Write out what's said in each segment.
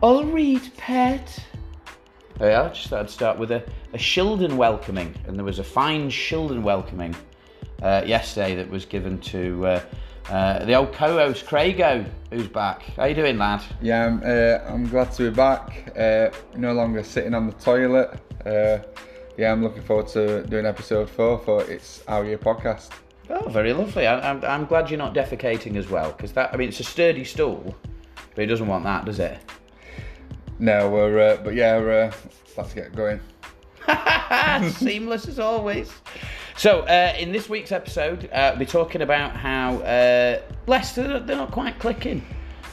I'll read, pet. Oh, yeah, I just thought I'd start with a, a Shildon welcoming, and there was a fine Shildon welcoming uh, yesterday that was given to uh, uh, the old co-host Craigo, who's back. How you doing, lad? Yeah, I'm, uh, I'm glad to be back. Uh, no longer sitting on the toilet. Uh, yeah, I'm looking forward to doing episode four for It's Our Year podcast. Oh, very lovely. I, I'm, I'm glad you're not defecating as well, because that I mean it's a sturdy stool, but he doesn't want that, does it? No, we're, uh, but yeah, we're, uh, let's get going. Seamless as always. So, uh, in this week's episode, uh, we'll be talking about how uh, Leicester they're not quite clicking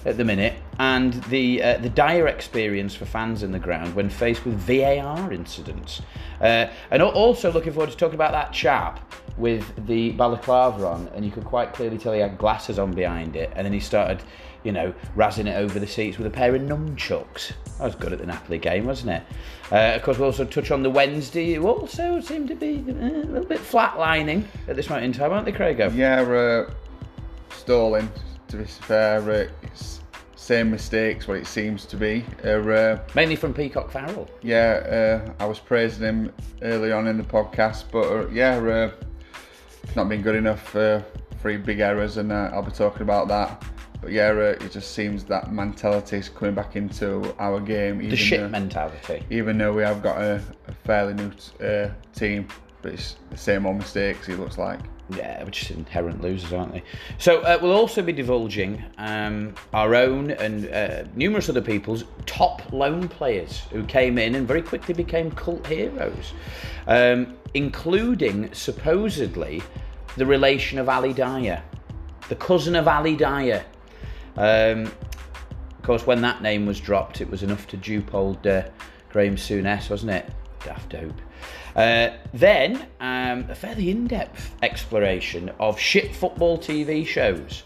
at the minute, and the uh, the dire experience for fans in the ground when faced with VAR incidents, uh, and also looking forward to talking about that chap with the balaclava on, and you could quite clearly tell he had glasses on behind it, and then he started, you know, razzing it over the seats with a pair of nunchucks. That was good at the Napoli game, wasn't it? Uh, of course, we'll also touch on the Wednesday, who also seem to be uh, a little bit flatlining at this moment in time, aren't they, Craigo? Yeah, uh, stalling, to be fair. Uh, same mistakes, what it seems to be. Uh, uh, Mainly from Peacock Farrell. yeah, uh, I was praising him early on in the podcast, but uh, yeah, uh, not been good enough three big errors, and uh, I'll be talking about that. But yeah, uh, it just seems that mentality is coming back into our game. The shit though- mentality. even though we have got a, a fairly new uh, team, but it's the same old mistakes. It looks like. Yeah, we're just inherent losers, aren't they? So uh, we'll also be divulging um, our own and uh, numerous other people's top loan players who came in and very quickly became cult heroes, um, including supposedly the relation of Ali Dia, the cousin of Ali Dia. Um, of course, when that name was dropped, it was enough to dupe old uh, Graham Souness, wasn't it? Daft dope. Uh, then, um, a fairly in-depth exploration of shit football TV shows.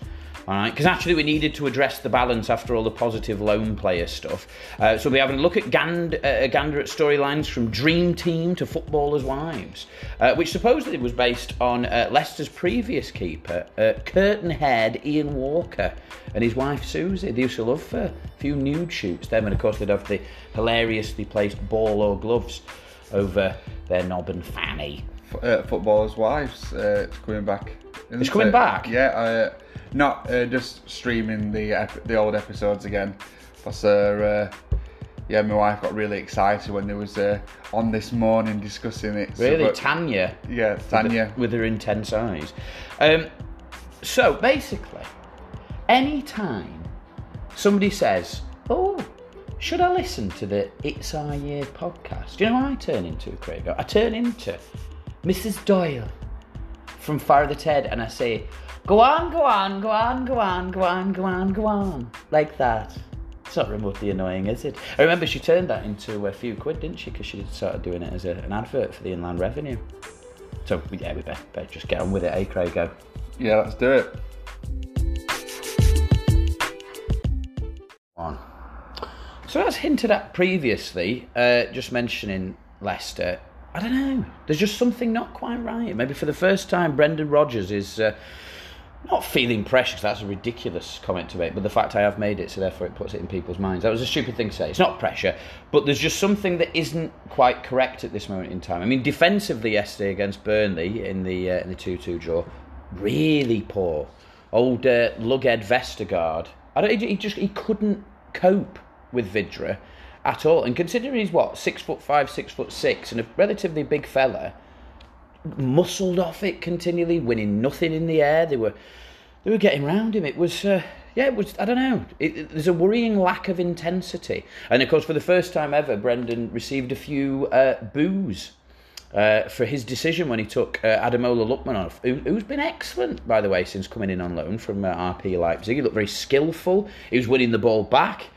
All right, because actually we needed to address the balance after all the positive loan player stuff. Uh, so we're having a look at Gand, uh, gander at storylines from Dream Team to Footballers' Wives, uh, which supposedly was based on uh, Leicester's previous keeper, uh, curtain-haired Ian Walker, and his wife Susie. They used to love a few nude shoots. Them, and of course they'd have the hilariously placed ball or gloves over their knob and fanny. F- uh, footballers' wives. Uh, it's coming back. It's coming it? back? Yeah. Uh, not uh, just streaming the ep- the old episodes again. Because uh, uh, yeah, my wife got really excited when they was uh, on this morning discussing it. So, Really, but- Tanya. yeah, Tanya. with her intense eyes. Um, so basically, any time somebody says, "Oh, should I listen to the It's Our Year podcast?" Do you know what I turn into, Craig? I turn into Mrs. Doyle from Father Ted, and I say, "Go on, go on, go on, go on, go on, go on, go on," like that. It's not remotely annoying, is it? I remember she turned that into a few quid, didn't she? Because she started doing it as a, an advert for the Inland Revenue. So yeah, we better, better just get on with it, eh, Craigo? Yeah, let's do it. On. So as hinted at previously, uh, just mentioning Leicester, I don't know. There's just something not quite right. Maybe for the first time, Brendan Rodgers is uh, not feeling pressure. 'cause that's a ridiculous comment to make. But the fact I have made it, so therefore it puts it in people's minds. That was a stupid thing to say. It's not pressure, but there's just something that isn't quite correct at this moment in time. I mean, defensively yesterday against Burnley in the uh, in the two-two draw, really poor. Old uh, Lughead Vestergaard. I don't. He, he just he couldn't cope with Vydra at all. And considering he's what six foot five, six foot six, and a relatively big fella, muscled off it continually, winning nothing in the air. They were they were getting round him. It was uh, yeah, it was I don't know. It, it- there's a worrying lack of intensity, and of course, for the first time ever, Brendan received a few uh, boos. Uh, for his decision when he took uh, Ademola Lookman, who, who's been excellent, by the way, since coming in on loan from uh, RB Leipzig. He looked very skillful. He was winning the ball back.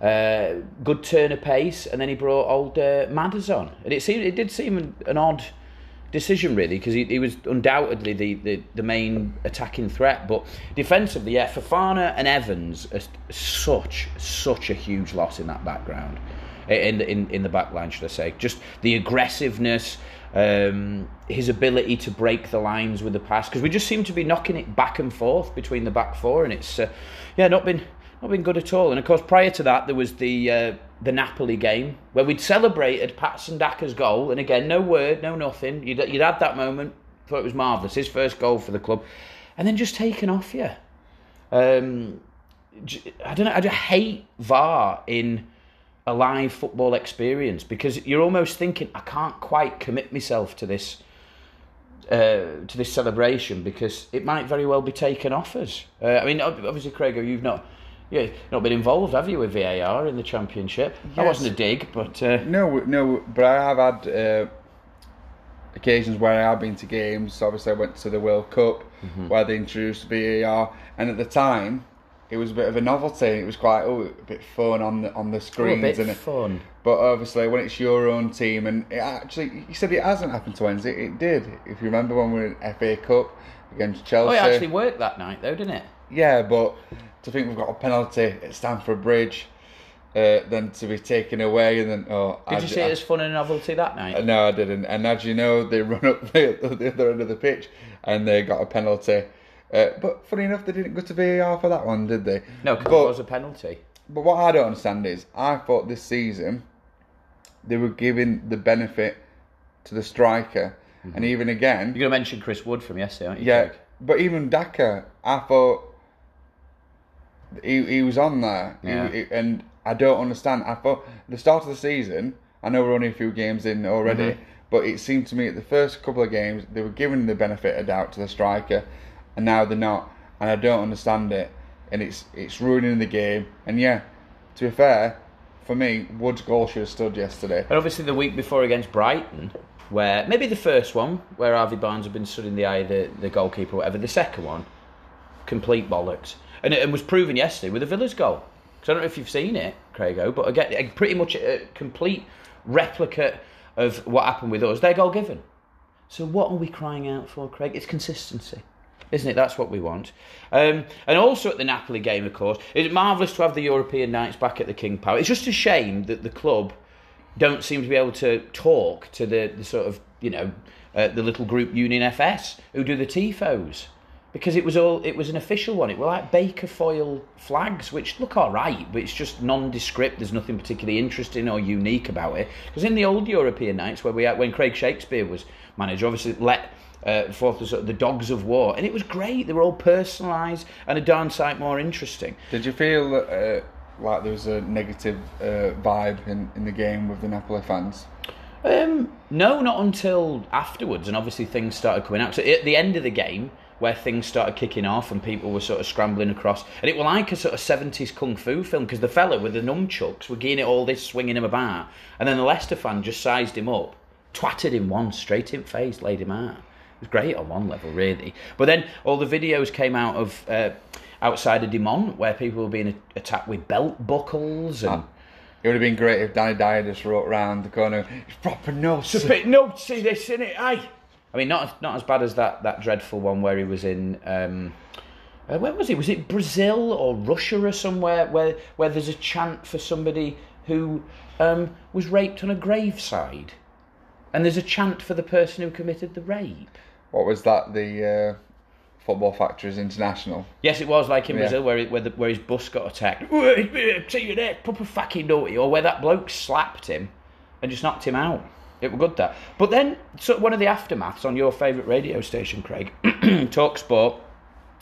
Uh, good turn of pace, and then he brought old uh, Madders on, and it seemed it did seem an, an odd decision really because he, he was undoubtedly the, the, the main attacking threat, but defensively, yeah, Fofana and Evans are such such a huge loss in that background, in in, in the back line, should I say? Just the aggressiveness. Um, his ability to break the lines with the pass because we just seem to be knocking it back and forth between the back four, and it's uh, yeah not been not been good at all. And of course, prior to that, there was the uh, the Napoli game where we'd celebrated Patson Daka's goal, and again, no word, no nothing. You'd, you'd had that moment, thought it was marvellous, his first goal for the club, and then just taken off you. Um, I don't know. I just hate VAR in a live football experience because you're almost thinking I can't quite commit myself to this uh, to this celebration because it might very well be taken off us. Uh, I mean, obviously, Craig, you've not yeah not been involved, have you, with VAR in the championship? That wasn't a dig, but uh, No, no, but I have had uh, occasions where I have been to games. Obviously, I went to the World Cup Mm-hmm. where they introduced VAR, and at the time, it was a bit of a novelty. It was quite oh, a bit fun on the on the oh, a screens, bit and it, fun. but obviously when it's your own team, and it actually, you said it hasn't happened to Wednesday. It did. If you remember when we were in FA Cup against Chelsea. Oh, it actually worked that night, though, didn't it? Yeah, but to think we've got a penalty at Stamford Bridge, uh, then to be taken away, and then oh, Did you see it as fun and novelty that night? no, I didn't. And as you know, they run up the, the other end of the pitch and they got a penalty. Uh, but funny enough, they didn't go to VAR for that one, did they? no, because it was a penalty. But what I don't understand is, I thought this season they were giving the benefit to the striker, Mm-hmm. and even again, You're going to mention Chris Wood from yesterday, aren't you? yeah. Craig? But even Daka, I thought he he was on there, Yeah. he- and I don't understand. I thought the start of the season, I know we're only a few games in already, Mm-hmm. but it seemed to me at the first couple of games they were giving the benefit of doubt to the striker, and now they're not, and I don't understand it, and it's it's ruining the game. And yeah, to be fair, for me, Wood's goal should have stood yesterday. And obviously the week before against Brighton, where maybe the first one, where Harvey Barnes had been stood in the eye of the, the goalkeeper whatever, the second one, complete bollocks. And it, was proven yesterday with the Villa's goal. Because I don't know if you've seen it, Craigo, but again, pretty much a complete replica of what happened with us. Their goal given. So what are we crying out for, Craig? It's consistency. Isn't it? That's what we want. Um, and also at the Napoli game, of course, it's marvellous to have the European nights back at the King Power. It's just a shame that the club don't seem to be able to talk to the, the sort of, you know, uh, the little group Union FS who do the TIFOs. Because it was all it was an official one. It were like Bacofoil flags, which look all right, but it's just nondescript. There's nothing particularly interesting or unique about it. Because in the old European nights, where we had, when Craig Shakespeare was manager, obviously let uh, forth the, sort of the dogs of war, and it was great. They were all personalised and a darn sight more interesting. Did you feel uh, like there was a negative uh, vibe in, in the game with the Napoli fans? Um, no, not until afterwards, and obviously things started coming out. So at the end of the game, where things started kicking off and people were sort of scrambling across, and it was like a sort of seventies kung fu film because the fella with the nunchucks were getting it all this, swinging him about, and then the Leicester fan just sized him up, twatted him once straight in face, laid him out. It was great on one level, really. But then all the videos came out of. Uh, Outside of Dimont, where people were being attacked with belt buckles and It would have been great if Danny Dyer just wrote round the corner. It's proper nuts. It's a bit nutsy, this, isn't it? Aye. I mean, not not as bad as that, that dreadful one where he was in. Um, uh, where was he? Was it Brazil or Russia or somewhere where where there's a chant for somebody who um, was raped on a graveside, and there's a chant for the person who committed the rape. What was that? The uh, Football Factories International. Yes, it was like in Yeah. Brazil where it, where, the, where his bus got attacked. See you there, proper fucking naughty. Or where that bloke slapped him and just knocked him out. It was good that. But then, so one of the aftermaths on your favourite radio station, Craig, Talk Sport,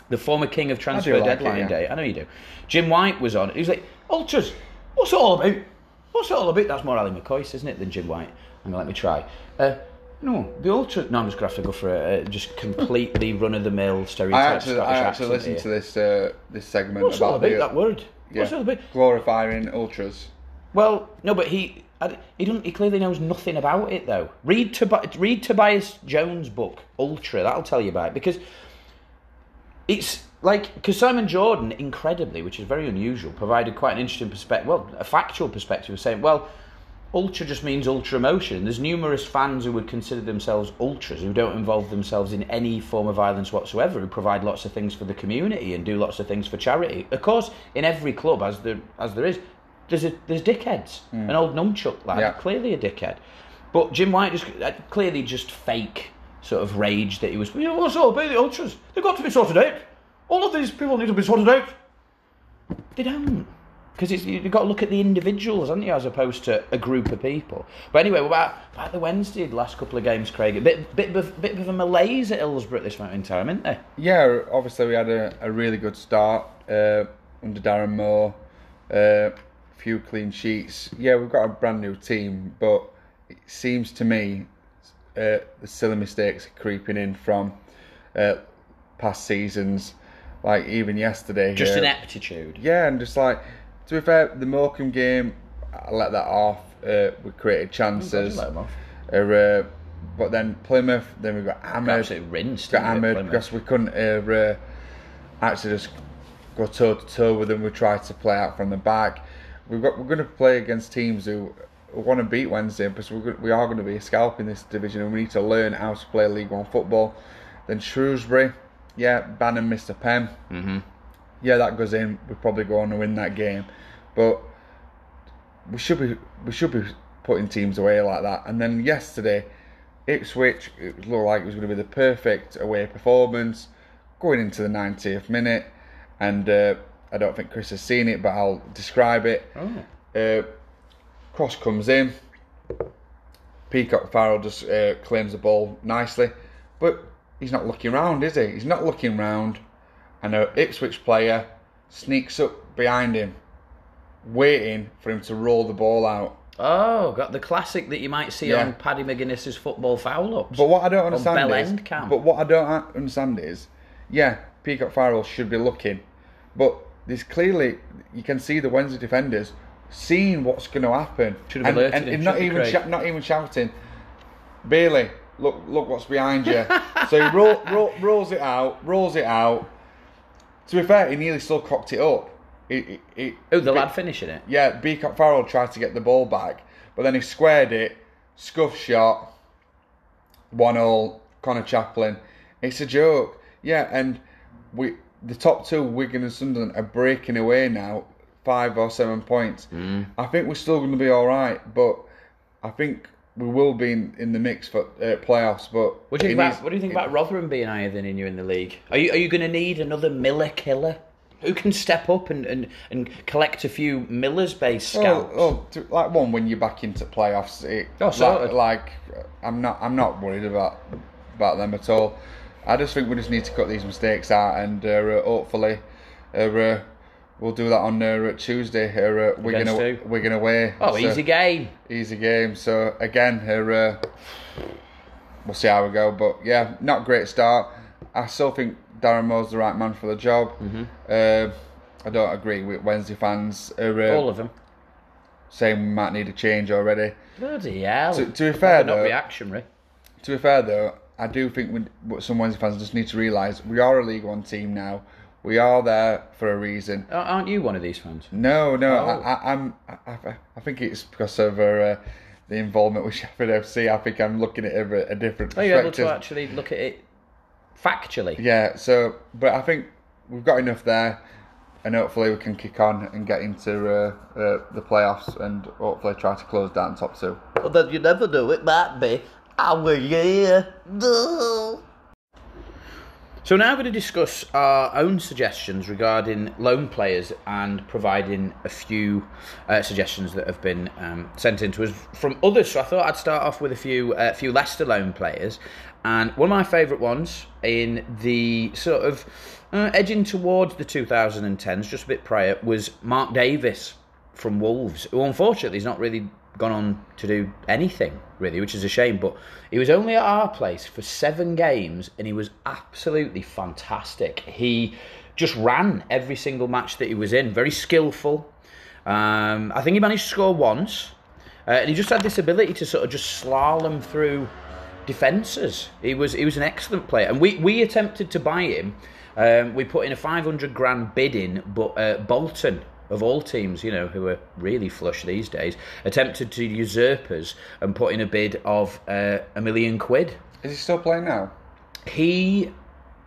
the former king of transfer like it, deadline yeah. day. I know you do. Jim White was on. He was like, "Ultras, what's it all about? What's it all about?" That's more Ali McCoy, isn't it, than Jim White? I'm gonna let me try. Uh, no, the ultras. No, I'm just gonna have to go for a, just completely run of the mill stereotype. I actually, Scottish I actually listened here. to this uh, this segment What's all about about the that word? What's all about? glorifying ultras. Well, no, but he he doesn't. He clearly knows nothing about it though. Read Tobi- read Tobias Jones' book Ultra. That'll tell you about it because it's like because Simon Jordan, incredibly, which is very unusual, provided quite an interesting perspective. Well, a factual perspective of saying, well, ultra just means ultra emotion. There's numerous fans who would consider themselves ultras who don't involve themselves in any form of violence whatsoever, who provide lots of things for the community and do lots of things for charity. Of course, in every club, as there as there is, there's a, there's dickheads. An old nunchuck lad, Yeah. clearly a dickhead. But Jim White just uh, clearly just fake sort of rage that he was. You know, what's all about the ultras? They've got to be sorted out. All of these people need to be sorted out. They don't. Because you've got to look at the individuals, haven't you, as opposed to a group of people. But anyway, about, about the Wednesday, the last couple of games, Craig, a bit, bit, of, bit of a malaise at Hillsborough at this moment in time, isn't there? Yeah, obviously we had a, a really good start uh, under Darren Moore. Uh, few clean sheets. Yeah, we've got a brand new team, but it seems to me uh, the silly mistakes are creeping in from uh, past seasons. Like even yesterday. Just uh, ineptitude. Yeah, and just like to be fair, the Morecambe game, I let that off. Uh, we created chances. Off. Uh, but then Plymouth, then we got hammered. Absolutely rinsed. got hammered because we couldn't uh, uh, actually just go toe to toe with them. We tried to play out from the back. We've got we're going to play against teams who want to beat Wednesday because we're, we are going to be a scalp in this division and we need to learn how to play League One football. Then Shrewsbury, yeah, Bannan missed a pen. Mm-hmm. Yeah, that goes in. We probably go on to win that game, but we should be we should be putting teams away like that. And then yesterday, Ipswich, it looked like it was going to be the perfect away performance going into the 90th minute. And uh, I don't think Chris has seen it, but I'll describe it. Oh. Uh, cross comes in. Peacock Farrell just uh, claims the ball nicely, but he's not looking round, is he? He's not looking round, and a Ipswich player sneaks up behind him, waiting for him to roll the ball out. Oh, got the classic that you might see Yeah. on Paddy McGuinness's football foul ups. But what I don't understand is, camp. but what I don't understand is, yeah, Peacock Farrell should be looking, but there's clearly you can see the Wednesday defenders seeing what's going to happen, Should have alerted and, him, and not even sh- not even shouting, Bailey, look look what's behind you. so he roll, roll, rolls it out, rolls it out. To be fair, he nearly still cocked it up. He- oh, the lad finishing it. yeah, Peacock Farrell tried to get the ball back, but then he squared it, scuff shot, one all. Conor Chaplin. It's a joke, yeah. And we, the top two, Wigan and Sunderland, are breaking away now, five or seven points. I think we're still going to be all right, but I think we will be in, in the mix for uh, playoffs. But What do you think about What do you think it- about Rotherham being higher than you in the league? Are you Are you going to need another Miller killer? Who can step up and, and, and collect a few Millers based Oh, scouts? oh, like one when you're back into playoffs. It, Oh, sorted. like, like I'm not I'm not worried about about them at all. I just think we just need to cut these mistakes out, and uh, hopefully, uh, uh, we'll do that on uh, Tuesday. Uh, uh, Wigan, Against aw- who? Wigan away. oh, easy game. easy game. So again, uh, uh, we'll see how we go. But yeah, not great start. I still think Darren Moore's the right man for the job. Mm-hmm. Uh, I don't agree with Wednesday fans. Uh, uh, All of them. saying we might need a change already. Bloody hell. To- to be fair, not though- reactionary. To be fair though, I do think we, some Wednesday fans just need to realise we are a League One team now. We are there for a reason. Aren't you one of these fans? No, no, Oh. I, I, I'm. I, I, I think it's because of uh, the involvement with Sheffield FC. I think I'm looking at it from a, a different Are you able to actually look at it factually? Yeah. So, but I think we've got enough there, and hopefully we can kick on and get into uh, uh, the playoffs, and hopefully try to close down top two. Well, then you never know. It might be So now we're going to discuss our own suggestions regarding loan players and providing a few uh, suggestions that have been um, sent in to us from others. So I thought I'd start off with a few uh, few Leicester loan players, and one of my favourite ones in the sort of uh, edging towards the 2010s, just a bit prior, was Mark Davies from Wolves, who unfortunately is not really gone on to do anything really, which is a shame. But he was only at our place for seven games, and he was absolutely fantastic. He just ran every single match that he was in, very skillful. Um, I think he managed to score once, uh, and he just had this ability to sort of just slalom through defences. He was he was an excellent player, and we we attempted to buy him. Um, we put in a 500 grand bid in, but uh, Bolton of all teams, you know, who are really flush these days, attempted to usurp us and put in a bid of uh, a million quid. Is he still playing now? He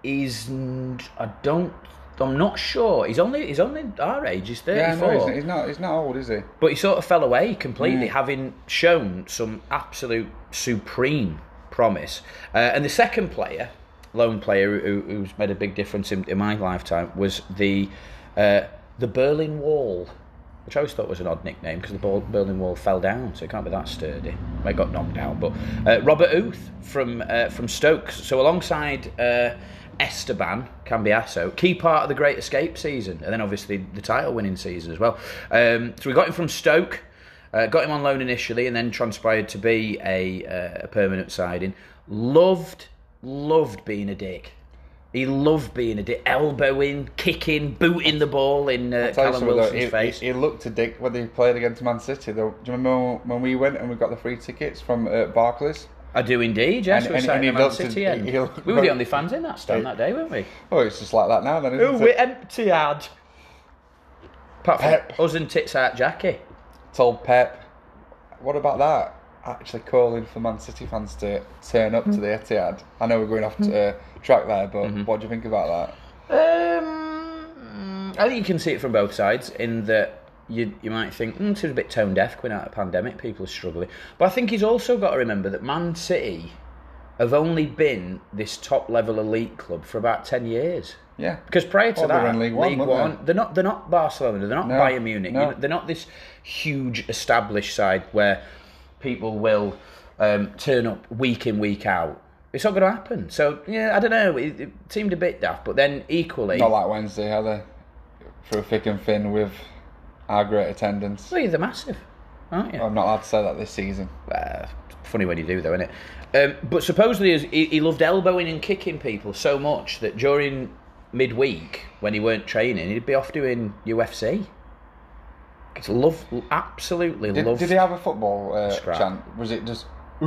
is, I don't, I'm not sure. He's only he's only our age. He's 34 Yeah, no, he's, not. He's not old, is he? but he sort of fell away completely, having shown some absolute supreme promise. Uh, and the second player, lone player who, who's made a big difference in, in my lifetime, was the uh, the Berlin Wall, which I always thought was an odd nickname because the Berlin Wall fell down, so it can't be that sturdy. It got knocked down, But uh, Robert Huth from uh, from Stoke, so alongside uh, Esteban Cambiasso, key part of the Great Escape season, and then obviously the title winning season as well. Um, so we got him from Stoke. Uh, got him on loan initially, and then transpired to be a, uh, a permanent signing. Loved, loved being a dick. He loved being a dick, elbowing, kicking, booting the ball in uh, Callum Wilson's he, face. He, he looked a dick when he played against Man City. Though, do you remember when we went and we got the free tickets from uh, Barclays? I do indeed, yes. And- we were and- and the Man City end. We were the only fans in that stand that day, weren't we? Oh, it's just like that now, then, isn't Oh, it? empty ad. Apart from Pep. us and Tits Out Jackie. Told Pep. What about that? Actually calling for Man City fans to turn up to the Etihad. I know we're going off to, uh, track there, but Mm-hmm. what do you think about that? Um, I think you can see it from both sides in that you you might think mm, this is a bit tone deaf coming out of pandemic, people are struggling. But I think he's also got to remember that Man City have only been this top level elite club for about ten years. Yeah. Because prior to Well, they were that, in League League, One, One, weren't they? they're not they're not Barcelona, they're not No, Bayern Munich, no. you know, they're not this huge established side where people will um, turn up week in week out. It's not going to happen. So yeah, I don't know. It, it seemed a bit daft, but then equally, Not like Wednesday, are they? Through thick and thin with our great attendance. well, they're the massive, aren't you? I'm not allowed to say that this season. Uh, funny when you do, though, isn't it? Um, but supposedly, he, he loved elbowing and kicking people so much that during midweek, when he weren't training, he'd be off doing UFC. It's love, absolutely Did, love. did he have a football uh, Scrap. chant? Was it just ooh,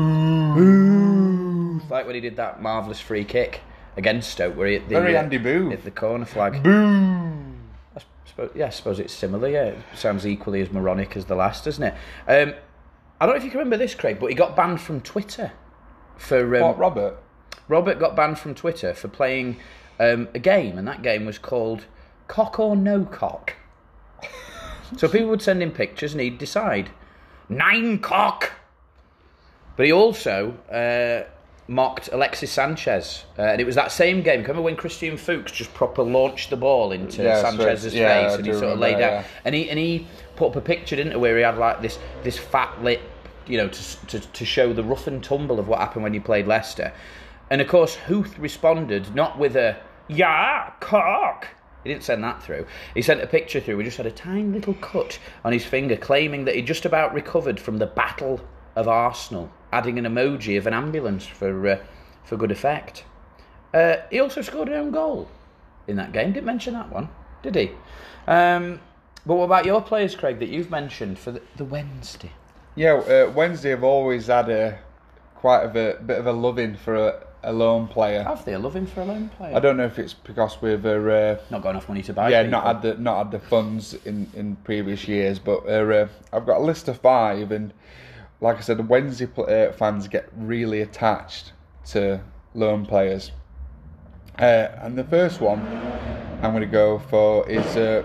ooh, like when he did that marvelous free kick against Stoke, where he hit the very Andy Boo? hit the corner flag. Boom! I suppose, yeah, I suppose it's similar. Yeah, it sounds equally as moronic as the last, doesn't it? Um, I don't know if you can remember this, Craig, but he got banned from Twitter for um, What, Robert? Robert got banned from Twitter for playing um, a game, and that game was called Cock or No Cock. so people would send him pictures, and he'd decide nine cock. But he also uh, mocked Alexis Sanchez, uh, and it was that same game. Remember when Christian Fuchs just proper launched the ball into Yeah, Sanchez's yeah, face, I and he sort of laid out, yeah. and he and he put up a picture, didn't he, where he had like this this fat lip, you know, to to, to show the rough and tumble of what happened when he played Leicester. And of course, Huth responded not with a "Yeah, cock." He didn't send that through. He sent a picture through. We just had a tiny little cut on his finger, claiming that he just about recovered from the Battle of Arsenal, adding an emoji of an ambulance for uh, for good effect. Uh, he also scored an own goal in that game. Didn't mention that one, did he? Um, but what about your players, Craig, that you've mentioned for the, the Wednesday? Yeah, uh, Wednesday have always had a quite of a bit of a loving for a, a lone player. Have they? I love him for a lone player. I don't know if it's because we've uh, Not got enough money to buy. yeah people. not had the not had the funds in in previous years, but uh, uh, I've got a list of five, and like I said, the Wednesday pl- uh, fans get really attached to lone players. Uh, and the first one I'm going to go for is uh,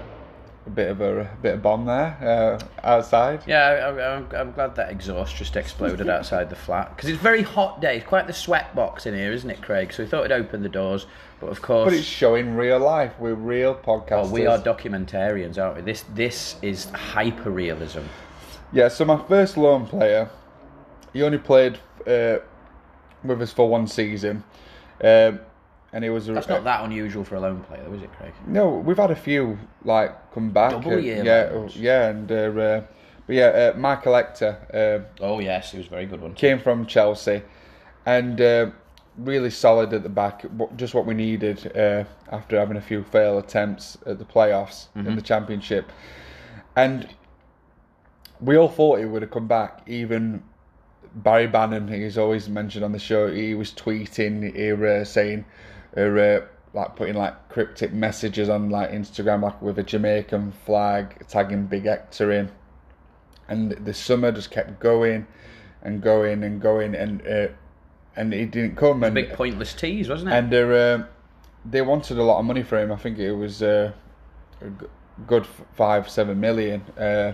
bit of a, bit of bomb there uh, outside. Yeah, I, I'm, I'm glad that exhaust just exploded outside the flat because it's a very hot day. It's quite the sweat box in here, isn't it, Craig? So we thought it'd open the doors, but of course, But it's showing real life. We're real podcasters. oh, we are documentarians, aren't we? This this is hyper realism. Yeah, so my first loan player, he only played uh, with us for one season, um, and he was. A, That's not that unusual for a lone player, though, is it, Craig? No, we've had a few like come back. Double uh, year yeah, loans. yeah, and uh, uh, but yeah, uh, Michael Hector uh, Oh yes, he was a very good one. came from Chelsea, and uh, really solid at the back. Just what we needed uh, after having a few fail attempts at the playoffs in the Championship, and we all thought he would have come back. Even Barry Bannan, he's always mentioned on the show, he was tweeting, he uh, saying, uh, uh, like putting like cryptic messages on like Instagram, like with a Jamaican flag, tagging Big Hector in. And the summer just kept going and going and going, and uh, and he didn't come. And Big pointless tease, wasn't it? and um they wanted a lot of money for him. I think it was uh, a good five, seven million. Uh.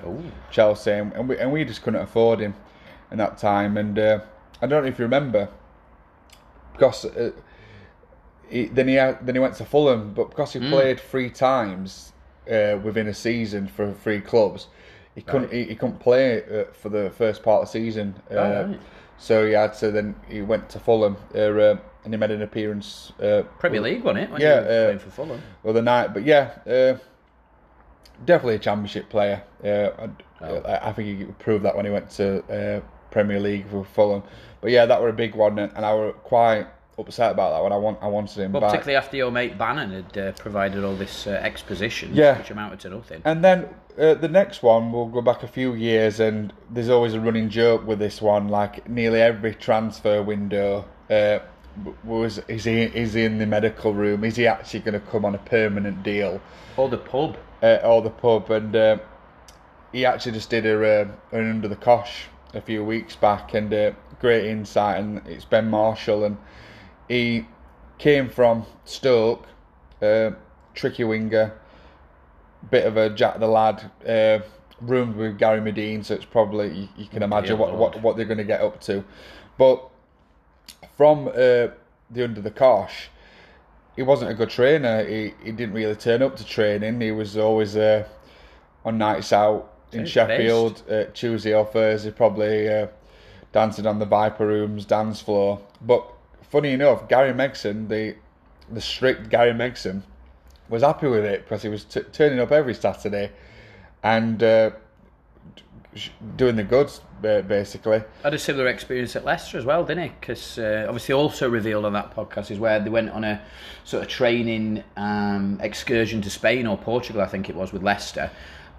Chelsea, and and we and we just couldn't afford him in that time. And uh, I don't know if you remember, because uh, he, then he had, then he went to Fulham, but because he played three times, uh, within a season for three clubs. He couldn't. He, he couldn't play uh, for the first part of the season. Uh, Oh, right. So he had to. Then he went to Fulham, uh, uh, and he made an appearance. Uh, Premier League, wasn't it? When Yeah, uh, playing for Fulham. the night. But yeah, uh, definitely a championship player. Uh, I, Oh. I, I think he proved that when he went to uh, Premier League for Fulham. But yeah, that were a big one, and and I were quite upset about that one. I want I wanted him Well, back. particularly after your mate Bannan had uh, provided all this uh, exposition, Yeah. which amounted to nothing. And then uh, the next one, we'll go back a few years, and there's always a running joke with this one. Like nearly every transfer window uh, was is he is he in the medical room? Is he actually going to come on a permanent deal? Or the pub. uh, or the pub, and uh, he actually just did a, an under the cosh a few weeks back, and great insight. And it's Ben Marshall, and he came from Stoke, uh, tricky winger, bit of a Jack the Lad, uh, roomed with Gary Madine, so it's probably you, you can imagine what, what what they're going to get up to, but from uh, the under the cosh he wasn't a good trainer. He he didn't really turn up to training. He was always uh, on nights out in Sounds Sheffield, uh, Tuesday or Thursday, probably uh, dancing on the Viper Rooms dance floor. But funny enough, Gary Megson, the the strict Gary Megson, was happy with it because he was t- turning up every Saturday and uh, doing the goods ba- basically. Had a similar experience at Leicester as well, didn't he? Because uh, obviously, also revealed on that podcast is where they went on a sort of training um, excursion to Spain or Portugal, I think it was, with Leicester,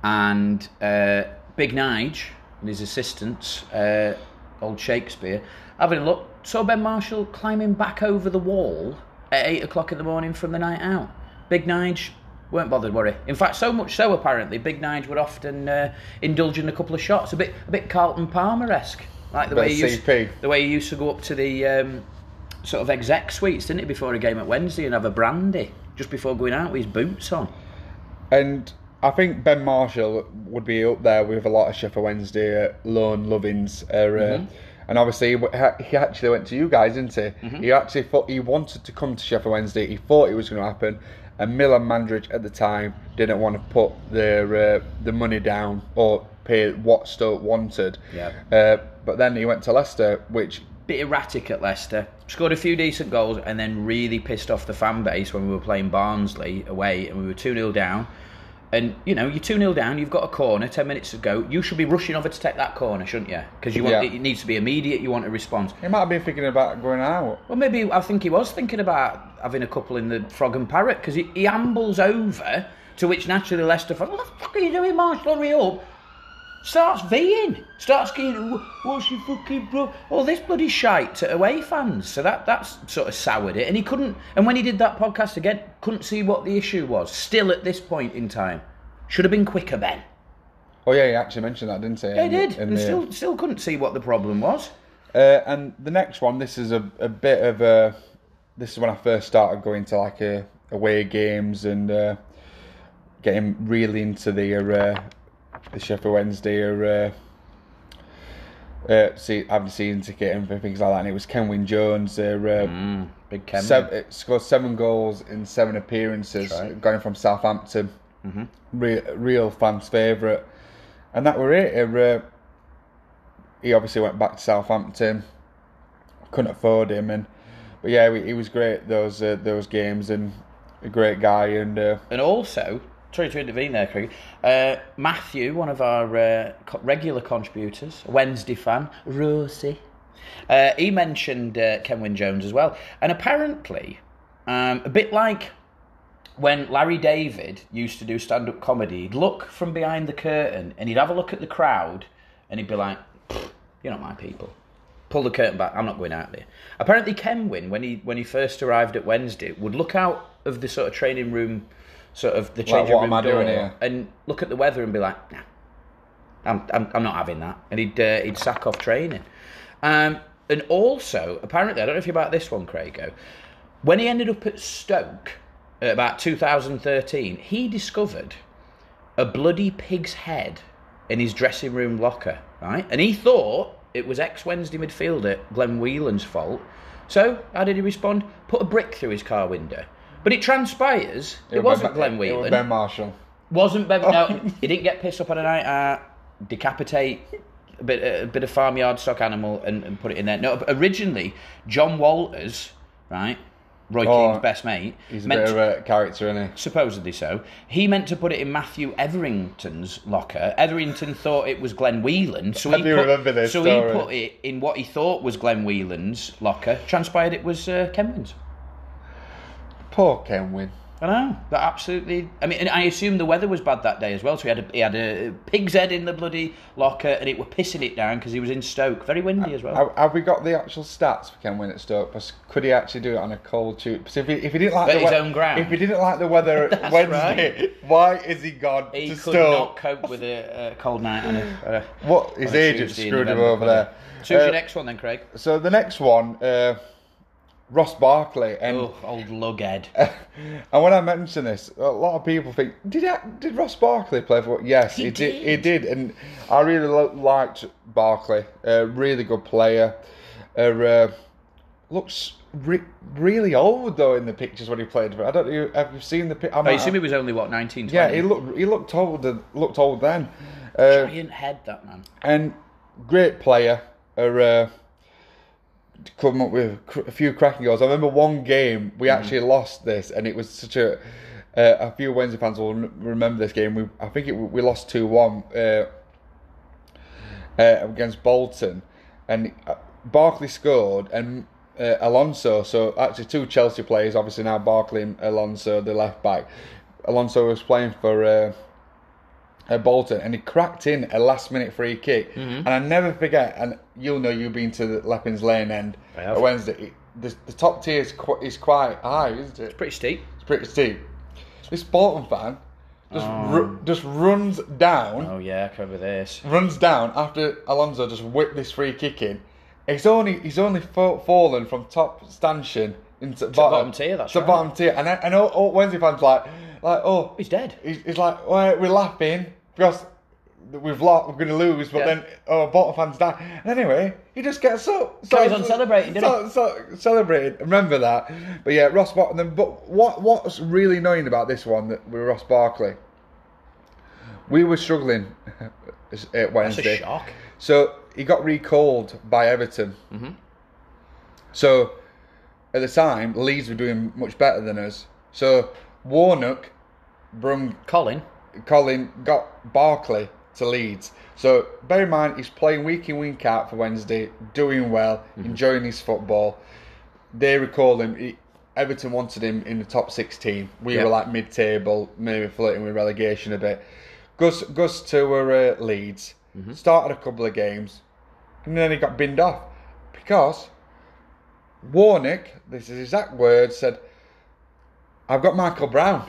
and uh, Big Nige and his assistants, uh, old Shakespeare, having a look, saw Ben Marshall climbing back over the wall at eight o'clock in the morning from the night out. Big Nige weren't bothered, were he? In fact, so much so apparently, Big Nige would often uh, indulge in a couple of shots, a bit, a bit Carlton Palmer esque, like the way he used, the way he used to go up to the um, sort of exec suites, didn't he, before a game at Wednesday and have a brandy just before going out with his boots on. And I think Ben Marshall would be up there with a lot of Sheffield Wednesday uh, loan lovings. Uh, uh, and obviously, he actually went to you guys, didn't he? He actually thought he wanted to come to Sheffield Wednesday. He thought it was going to happen. And Milan Mandaric at the time didn't want to put their uh, the money down or pay what Stoke wanted. Yeah. Uh, but then he went to Leicester, which Bit erratic at Leicester, scored a few decent goals, and then really pissed off the fan base when we were playing Barnsley away and we were 2 0 down. And you know, you're 2 0 down, you've got a corner, 10 minutes to go. You should be rushing over to take that corner, shouldn't you? Because you want Yeah. it needs to be immediate, you want a response. he might have been thinking about going out. Well, maybe I think he was thinking about having a couple in the Frog and Parrot because he, he ambles over, to which naturally Leicester fan, what the fuck are you doing, Marshall? Hurry up. Starts Ving, starts "Wh- what's your fucking bro? All this bloody shite to away fans. So that that's sort of soured it. And he couldn't, and when he did that podcast again, couldn't see what the issue was. Still at this point in time, should have been quicker, Ben. Oh yeah, he actually mentioned that, didn't he? Yeah, he did, and the- still still couldn't see what the problem was. Uh, and the next one, this is a, a bit of a. This is when I first started going to like a, away games and uh, getting really into the uh, the Sheffield Wednesday uh, uh, see, having season ticket and things like that. And it was Kenwyne Jones. Uh, uh, Big Ken. seven, scored seven goals in seven appearances, right. going from Southampton. Real, real fans' favourite, and that were it. Uh, he obviously went back to Southampton. Couldn't afford him, and but yeah, he, he was great those uh, those games, and a great guy. And uh, And also, sorry to intervene there, Craig. Uh, Matthew, one of our uh, regular contributors, Wednesday fan, Rosie, uh, he mentioned uh, Kenwyne Jones as well. And apparently, um, a bit like when Larry David used to do stand up comedy, he'd look from behind the curtain and he'd have a look at the crowd and he'd be like, You're not my people. Pull the curtain back. I'm not going out there. Apparently, Kenwyne, when he when he first arrived at Wednesday, would look out of the sort of training room, sort of the changing what room am I door, doing here? and look at the weather and be like, Nah, I'm I'm, I'm not having that. And he'd uh, he'd sack off training. Um, and also, apparently, I don't know if you're about this one, Craigo. When he ended up at Stoke, at about 2013, he discovered a bloody pig's head in his dressing room locker, right? And he thought it was ex Wednesday midfielder Glenn Whelan's fault. So, how did he respond? Put a brick through his car window. But it transpires it, was wasn't Ben- Glenn it was Whelan. Ben Marshall. Wasn't Bevan? No, he didn't get pissed up on a night out, decapitate a bit, a bit of farmyard stock animal and, and put it in there. No, originally Jon Walters, right, Roy Oh, Keane's best mate, He's a meant bit of a character, isn't he? supposedly so. He meant to put it in Matthew Etherington's locker. Etherington thought it was Glenn Whelan, so I he do put, remember this So story. he put it in what he thought was Glenn Whelan's locker. Transpired it was uh, Kenwyne's. Poor Kenwyne. I know that absolutely. I mean, and I assume the weather was bad that day as well. So he had a, he had a pig's head in the bloody locker, and it were pissing it down because he was in Stoke. Very windy as well. Have, have we got the actual stats for Kenwyne at Stoke? Because Could he actually do it on a cold tube? Because if he, if he didn't like the his we- own ground? if he didn't like the weather Wednesday, why is he gone he to could not cope with a, a cold night on a. A What his agent screwed him over there. So who's Uh, your next one then, Craig? So the next one, uh, Ross Barkley, and Oh, old lughead. and when I mention this, a lot of people think, did I, did Ross Barkley play for? Yes, he, He did. He did. and I really lo- liked Barkley. A really good player. Uh, uh, looks re- really old though in the pictures when he played But I don't know. Have you seen the pic? I I might assume he was only what 19, 20? yeah, he looked he looked old. Looked old then. Uh, giant head that man. and great player. Uh, uh, come up with a few cracking goals. I remember one game we actually lost this, and it was such a. Uh, a few Wednesday fans will remember this game. We, I think it, we lost two one uh, uh, against Bolton, and uh, Barkley scored, and uh, Alonso. So actually, two Chelsea players. Obviously now Barkley and Alonso, the left back. Alonso was playing for. Uh, Bolton, and he cracked in a last minute free kick. Mm-hmm. And I never forget, and you'll know you've been to the Leppings Lane end on Wednesday. The, the top tier is, qu- is quite high, isn't it? It's pretty steep. It's pretty steep. This Bolton fan just ru- just runs down, Oh yeah, I remember this. runs down after Alonso just whipped this free kick in. He's only he's only fa- fallen from top stanchion into bottom, bottom tier, that's to right. bottom tier. And I, and all, all Wednesday fans like like oh He's dead. He's, he's like, well, we're laughing because we've lost, we're going to lose, but Yeah. then oh, Bolton fans die. And anyway, he just gets up, Carries on celebrating, didn't so, so, celebrating. Remember that. But yeah, Ross Barkley. But what what's really annoying about this one that with Ross Barkley? We were struggling at That's a shock. So he got recalled by Everton. Mm-hmm. So at the time, Leeds were doing much better than us. So Warnock brung Colin. Colin got Barkley to Leeds. So bear in mind he's playing week in week out for Wednesday, doing well, enjoying his football. They recall him. He, Everton wanted him in the top sixteen. We Yeah. were like mid-table, maybe flirting with relegation a bit. Gus Gus to uh, Leeds, started a couple of games, and then he got binned off because Warnock, this is his exact word, said, "I've got Michael Brown."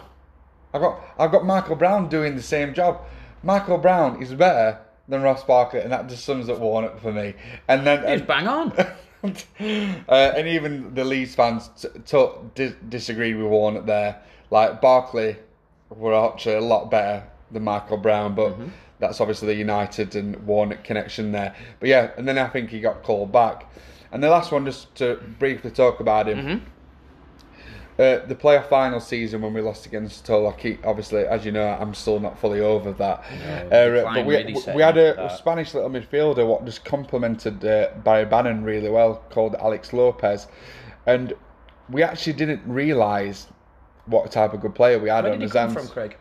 I've got I've got Michael Brown doing the same job. Michael Brown is better than Ross Barkley, and that just sums up Warnock for me. And then He's bang on. uh, and even the Leeds fans t- t- dis- disagreed with Warnock there. Like Barkley were actually a lot better than Michael Brown, but that's obviously the United and Warnock connection there. But yeah, and then I think he got called back. And the last one, just to briefly talk about him. Uh, the playoff final season when we lost against Hull, I keep, obviously, as you know, I'm still not fully over that. Uh, but we, really we had a. Spanish little midfielder what just complemented uh, Barry Bannan really well, called Alex Lopez, and we actually didn't realise what type of good player we had Where on did he his come hands. from, Craig?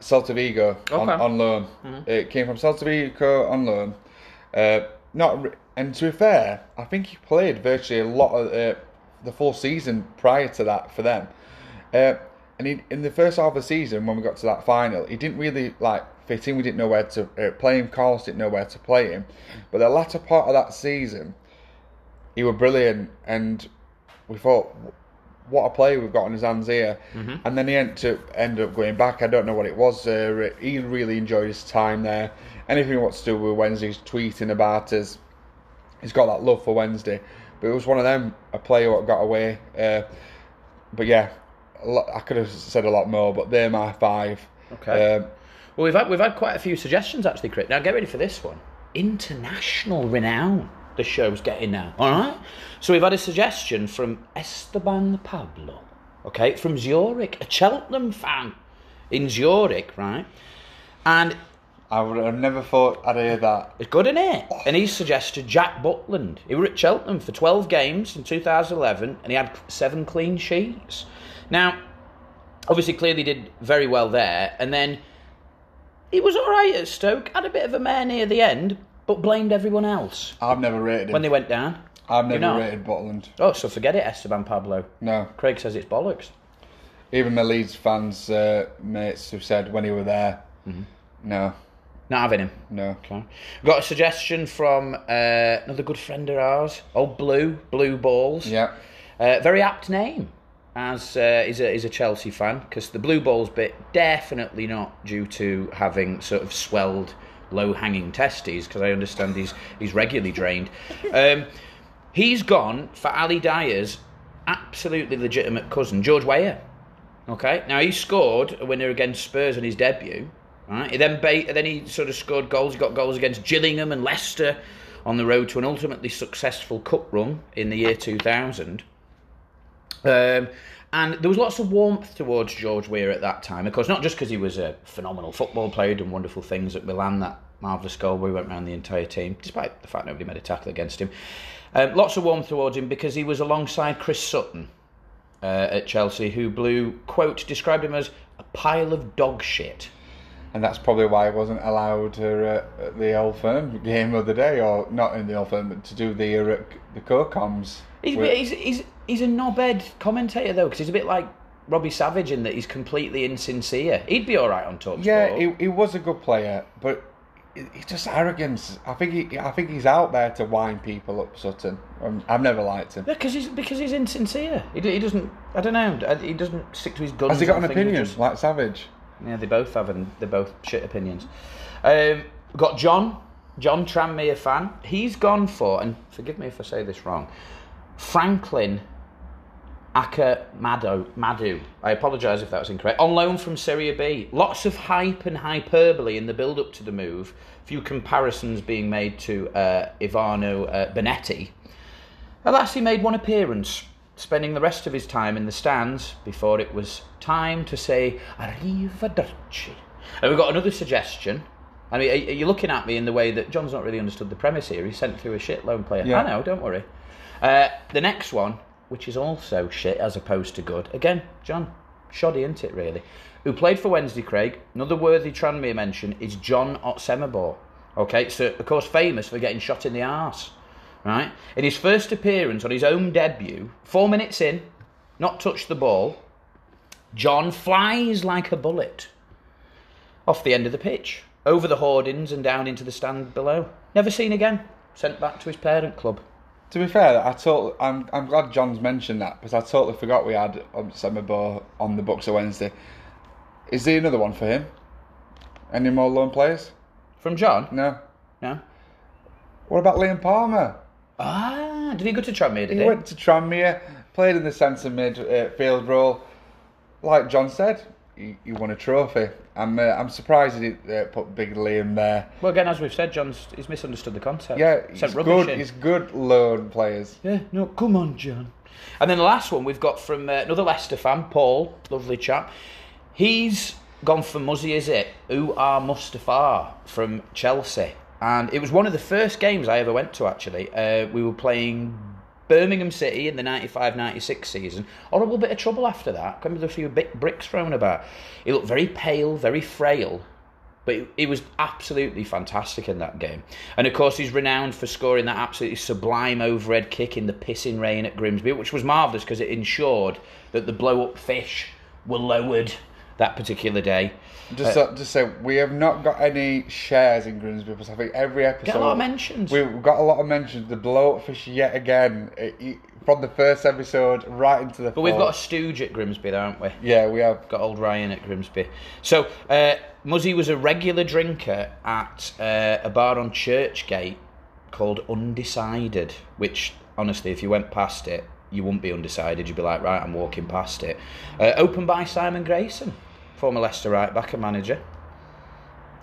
Celta Vigo on, Okay. Mm-hmm. on loan. It came from Celta Vigo on loan. Uh, not and to be fair, I think he played virtually a lot of uh, the full season prior to that for them. Uh, and he, in the first half of the season, when we got to that final, he didn't really like fit in. We didn't know where to uh, play him. Carlos didn't know where to play him. But the latter part of that season, he was brilliant, and we thought, what a player we've got on his hands here. And then he ended, to, up going back. I don't know what it was. Uh, he really enjoyed his time there. Anything what's to do with Wednesday, he's tweeting about us. He's got that love for Wednesday. But it was one of them, a player what got away. Uh, but yeah, I could have said a lot more, but they're my five. Okay. Um, Well, we've had we've had quite a few suggestions actually, Craig. Now get ready for this one. International renown. The show's getting now. All right. So we've had a suggestion from Esteban Pablo. Okay, from Zurich, a Cheltenham fan. in Zurich, right? And I would have never thought I'd hear that. it's good, isn't it? And he suggested Jack Butland. He were at Cheltenham for 12 games in 2011 and he had seven clean sheets. Now, obviously, clearly did very well there. And then he was all right at Stoke, had a bit of a mare near the end, but blamed everyone else I've never rated him. when they went down. I've You never know? rated Butland. Oh, so forget it, Esteban Pablo. No. Craig says it's bollocks. Even my Leeds fans, uh, mates, who said when he were there, Mm-hmm. no, Not having him. no. Okay. Got a suggestion from uh, another good friend of ours, old Blue, Blue Balls. Yeah. Uh, very apt name, as uh, is a is a Chelsea fan because the blue balls bit definitely not due to having sort of swelled, low hanging testes because I understand he's he's regularly drained. Um, he's gone for Ali Dia's absolutely legitimate cousin George Weah. Okay, now he scored a winner against Spurs on his debut. Right, he then ba- then he sort of scored goals. He got goals against Gillingham and Leicester on the road to an ultimately successful cup run in the year 2000. Um, and there was lots of warmth towards George Weah at that time. Of course, not just because he was a phenomenal football player, done wonderful things at Milan, that marvellous goal where he went around the entire team, despite the fact nobody made a tackle against him. Um, lots of warmth towards him because he was alongside Chris Sutton uh, at Chelsea, who blew, quote, described him as a pile of dog shit. And that's probably why he wasn't allowed to, uh, at the Old Firm game of the day, or not in the Old Firm, but to do the uh, the co-coms. He's, with- he's, he's, he's a knobhead commentator, though, because he's a bit like Robbie Savage in that he's completely insincere. He'd be all right on Talksport. Yeah, he, he was a good player, but he's just arrogance. I think he, I think he's out there to wind people up, Sutton. Um, I've never liked him. Yeah, because he's because he's insincere. He, he doesn't. I don't know. He doesn't stick to his guns. Has he got an opinion just- like Savage? Yeah, they both have, and they're both shit opinions. Um, got John, John Tranmere fan. He's gone for, and forgive me if I say this wrong, Franklin Akamadu. Madu. I apologise if that was incorrect. On loan from Serie B. Lots of hype and hyperbole in the build-up to the move. Few comparisons being made to uh, Ivano uh, Benetti. Alas, he made one appearance, spending the rest of his time in the stands before it was time to say arrivederci. And we've got another suggestion. I mean, are are you looking at me in the way that John's not really understood the premise here? He sent through a shit loan player. Yeah. I know, don't worry. Uh, the next one, which is also shit as opposed to good. Again, John, shoddy, isn't it, really? Who played for Wednesday, Craig. Another worthy Tranmere mention is John Otsemobor. Okay, so of course famous for getting shot in the arse. Right? In his first appearance on his own debut, four minutes in, not touched the ball, John flies like a bullet off the end of the pitch, over the hoardings and down into the stand below. Never seen again. Sent back to his parent club. To be fair, I totally, I'm I'm glad John's mentioned that because I totally forgot we had um, Semabo on the books of Wednesday. Is there another one for him? Any more loan players? From John? No. No. What about Liam Palmer? Ah, did he go to Tranmere, did He he? went to Tranmere, played in the centre midfield uh, role. Like John said, he, he won a trophy. I'm uh, I'm surprised he uh, put Big Liam there. Well, again, as we've said, John's he's misunderstood the concept. Yeah, Sent he's rubbish good. in. He's good loan players. Yeah, no, come on, John. And then the last one we've got from uh, another Leicester fan, Paul, lovely chap. He's gone for Muzzy, is it? Uar Mustafa from Chelsea. And it was one of the first games I ever went to, actually. Uh, we were playing Birmingham City in the 95 96 season. Horrible bit of trouble after that. Come with a few big bricks thrown about. He looked very pale, very frail. But he- was absolutely fantastic in that game. And of course, he's renowned for scoring that absolutely sublime overhead kick in the pissing rain at Grimsby, which was marvellous because it ensured that the blow up fish were lowered that particular day. Just uh, just say we have not got any shares in Grimsby because I think every episode Get a lot of mentions. We've got a lot of mentions. The blow up fish yet again It- it- from the first episode right into the. But we've got a stooge at Grimsby, though, haven't we? yeah, we have. Got old Ryan at Grimsby. So, uh, Muzzy was a regular drinker at uh, a bar on Churchgate called Undecided, which, honestly, if you went past it, you wouldn't be undecided. You'd be like, right, I'm walking past it. Uh, opened by Simon Grayson, former Leicester right back and manager.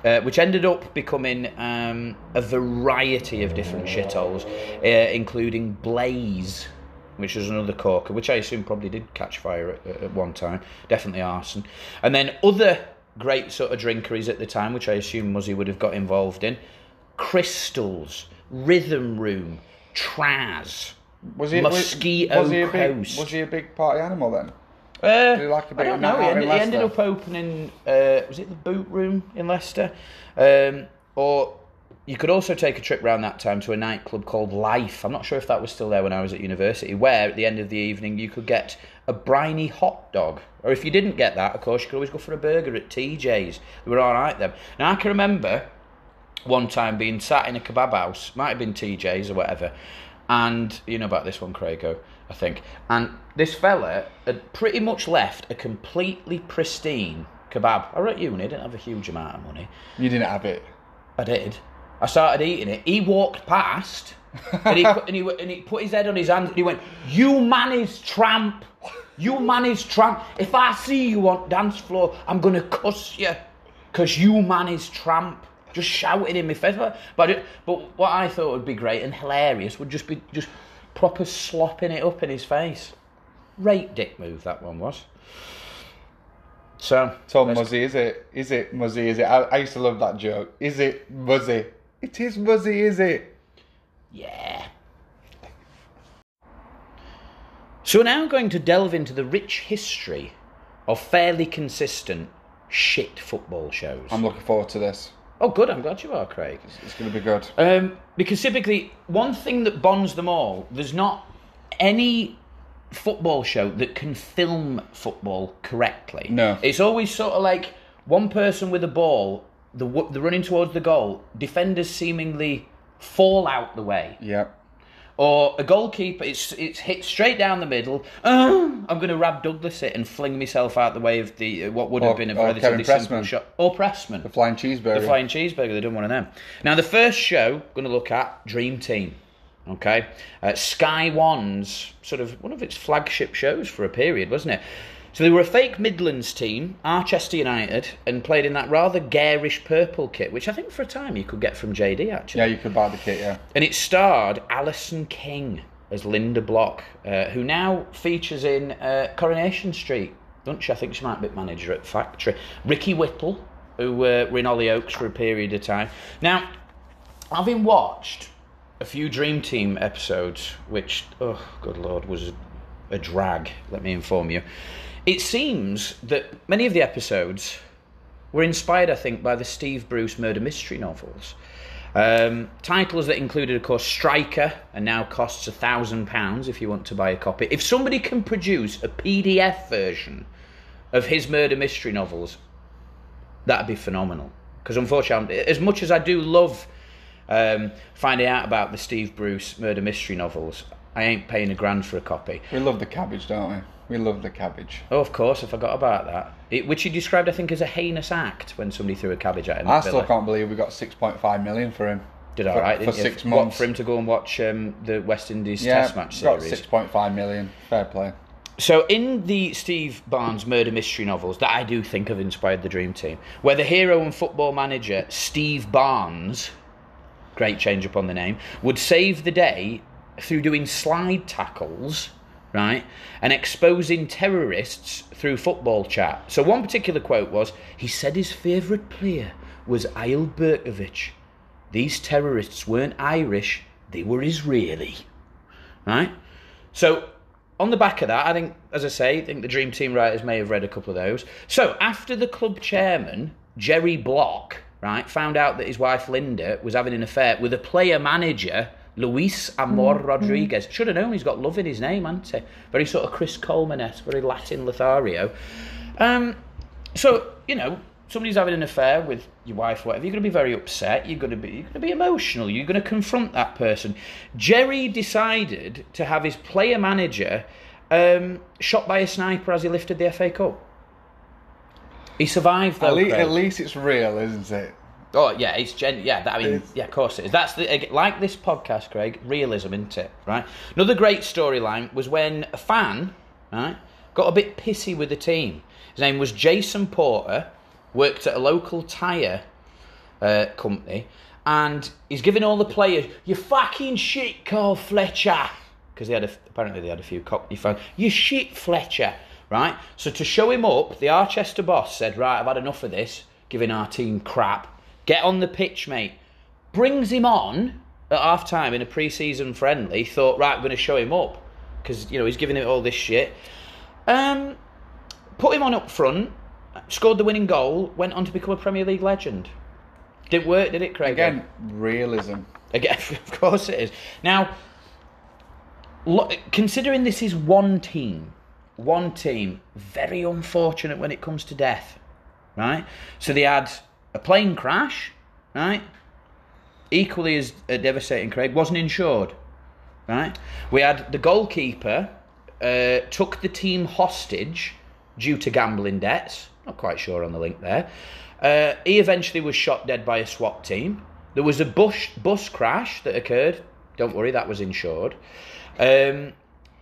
Uh, which ended up becoming um, a variety of different shitholes, uh, including Blaze, which was another corker, which I assume probably did catch fire at, at one time. Definitely arson. And then other great sort of drinkeries at the time, which I assume Muzzy would have got involved in. Crystals, Rhythm Room, Traz. Was he Mosquito was he a big, Coast. Was he a big party animal then? Uh, Did he like a bit I don't know. He ended, he ended up opening. Uh, was it the Boot Room in Leicester? Um, or you could also take a trip around that time to a nightclub called Life. I'm not sure if that was still there when I was at university. Where at the end of the evening you could get a briny hot dog, or if you didn't get that, of course you could always go for a burger at TJ's. They were all right then. Now I can remember one time being sat in a kebab house, might have been TJ's or whatever, and you know about this one, Craigo, I think. And this fella had pretty much left a completely pristine kebab. I was at uni, didn't have a huge amount of money. You didn't have it. I did. I started eating it. He walked past, and he, put, and, he, and he put his head on his hand, and he went, "You man is tramp. You man is tramp. If I see you on dance floor, I'm gonna cuss you, cause you man is tramp." Just shouting in my face. But but what I thought would be great and hilarious would just be just proper slopping it up in his face. Rate dick move that one was. So Tom Muzzy, is it? Is it Muzzy? Is it? I, I used to love that joke. Is it Muzzy? It is Muzzy, is it? Yeah. So we're now going to delve into the rich history of fairly consistent shit football shows. I'm looking forward to this. Oh, good. I'm glad you are, Craig. It's going to be good. Um, because typically, one thing that bonds them all, there's not any football show that can film football correctly. No. It's always sort of like one person with a ball, the, the running towards the goal, defenders seemingly fall out the way. Yeah. Or a goalkeeper, it's it's hit straight down the middle. Oh, I'm going to Rab Douglas it and fling myself out the way of the uh, what would Or- have been a relatively simple shot. Or Pressman. The flying cheeseburger. The Flying Cheeseburger, they've done one of them. Now, the first show, going to look at Dream Team. Okay? Uh, Sky One's sort of one of its flagship shows for a period, wasn't it? So they were a fake Midlands team, Archester United, and played in that rather garish purple kit, which I think for a time you could get from JD actually. yeah, you could buy the kit. Yeah. And it starred Alison King as Linda Block, uh, who now features in uh, Coronation Street. Don't she? I think she might be manager at Factory. Ricky Whittle, who uh, were in Hollyoaks for a period of time. Now, having watched a few Dream Team episodes, which, oh, good lord, was a drag, let me inform you, it seems that many of the episodes were inspired, I think, by the Steve Bruce murder mystery novels. Um, titles that included, of course, Striker, and now costs a thousand pounds if you want to buy a copy. If somebody can produce a PDF version of his murder mystery novels, that'd be phenomenal. Because unfortunately, as much as I do love um, finding out about the Steve Bruce murder mystery novels, I ain't paying a grand for a copy. We love the cabbage, don't we? We love the cabbage. Oh, of course, I forgot about that. It, which he described, I think, as a heinous act when somebody threw a cabbage at him. I still can't believe we got 6.5 million for him. Did all for- right, for six What, months. for him to go and watch um, the West Indies Yeah, Test match series. got 6.5 million. Fair play. So, in the Steve Barnes murder mystery novels that I do think have inspired the Dream Team, where the hero and football manager Steve Barnes, great change upon the name, would save the day through doing slide tackles, right, and exposing terrorists through football chat. So, one particular quote was, "He said his favourite player was Eyal Berkovic. These terrorists weren't Irish; they were Israeli." Right. So on the back of that, I think, as I say, I think the Dream Team writers may have read a couple of those. So after the club chairman, Jerry Block, right, found out that his wife Linda was having an affair with a player manager, Luis Amor Rodriguez. Should have known he's got love in his name, hasn't he? Very sort of Chris Coleman esque, very Latin Lothario. Um, so, you know, somebody's having an affair with your wife, whatever, you're going to be very upset. You're going to be, you're going to be emotional. You're going to confront that person. Jerry decided to have his player manager um, shot by a sniper as he lifted the FA Cup. He survived though. At, le- at least it's real, isn't it? Oh yeah, it's gen. Yeah, that, I mean, yeah, of course it is. That's the like this podcast, Craig. Realism, isn't it? Right. Another great storyline was when a fan, right, got a bit pissy with the team. His name was Jason Porter. Worked at a local tyre uh, company, and he's giving all the players, "You fucking shit, Carl Fletcher," because they had a, apparently they had a few Cockney fans. You shit, Fletcher. right? So to show him up, the Archester boss said, "Right, I've had enough of this, giving our team crap. Get on the pitch, mate." Brings him on at half time in a pre-season friendly. Thought, right, we're going to show him up because you know he's giving it all this shit. Um, put him on up front, scored the winning goal, went on to become a Premier League legend. Didn't work, did it, Craig? Again, realism. Again, of course it is. Now, considering this is one team, one team, very unfortunate when it comes to death, right? So they had a plane crash, right? Equally as uh, devastating, Craig, wasn't insured, right? We had the goalkeeper uh, took the team hostage due to gambling debts. Not quite sure on the link there. Uh, he eventually was shot dead by a SWAT team. There was a bus bus crash that occurred. Don't worry, that was insured. Um,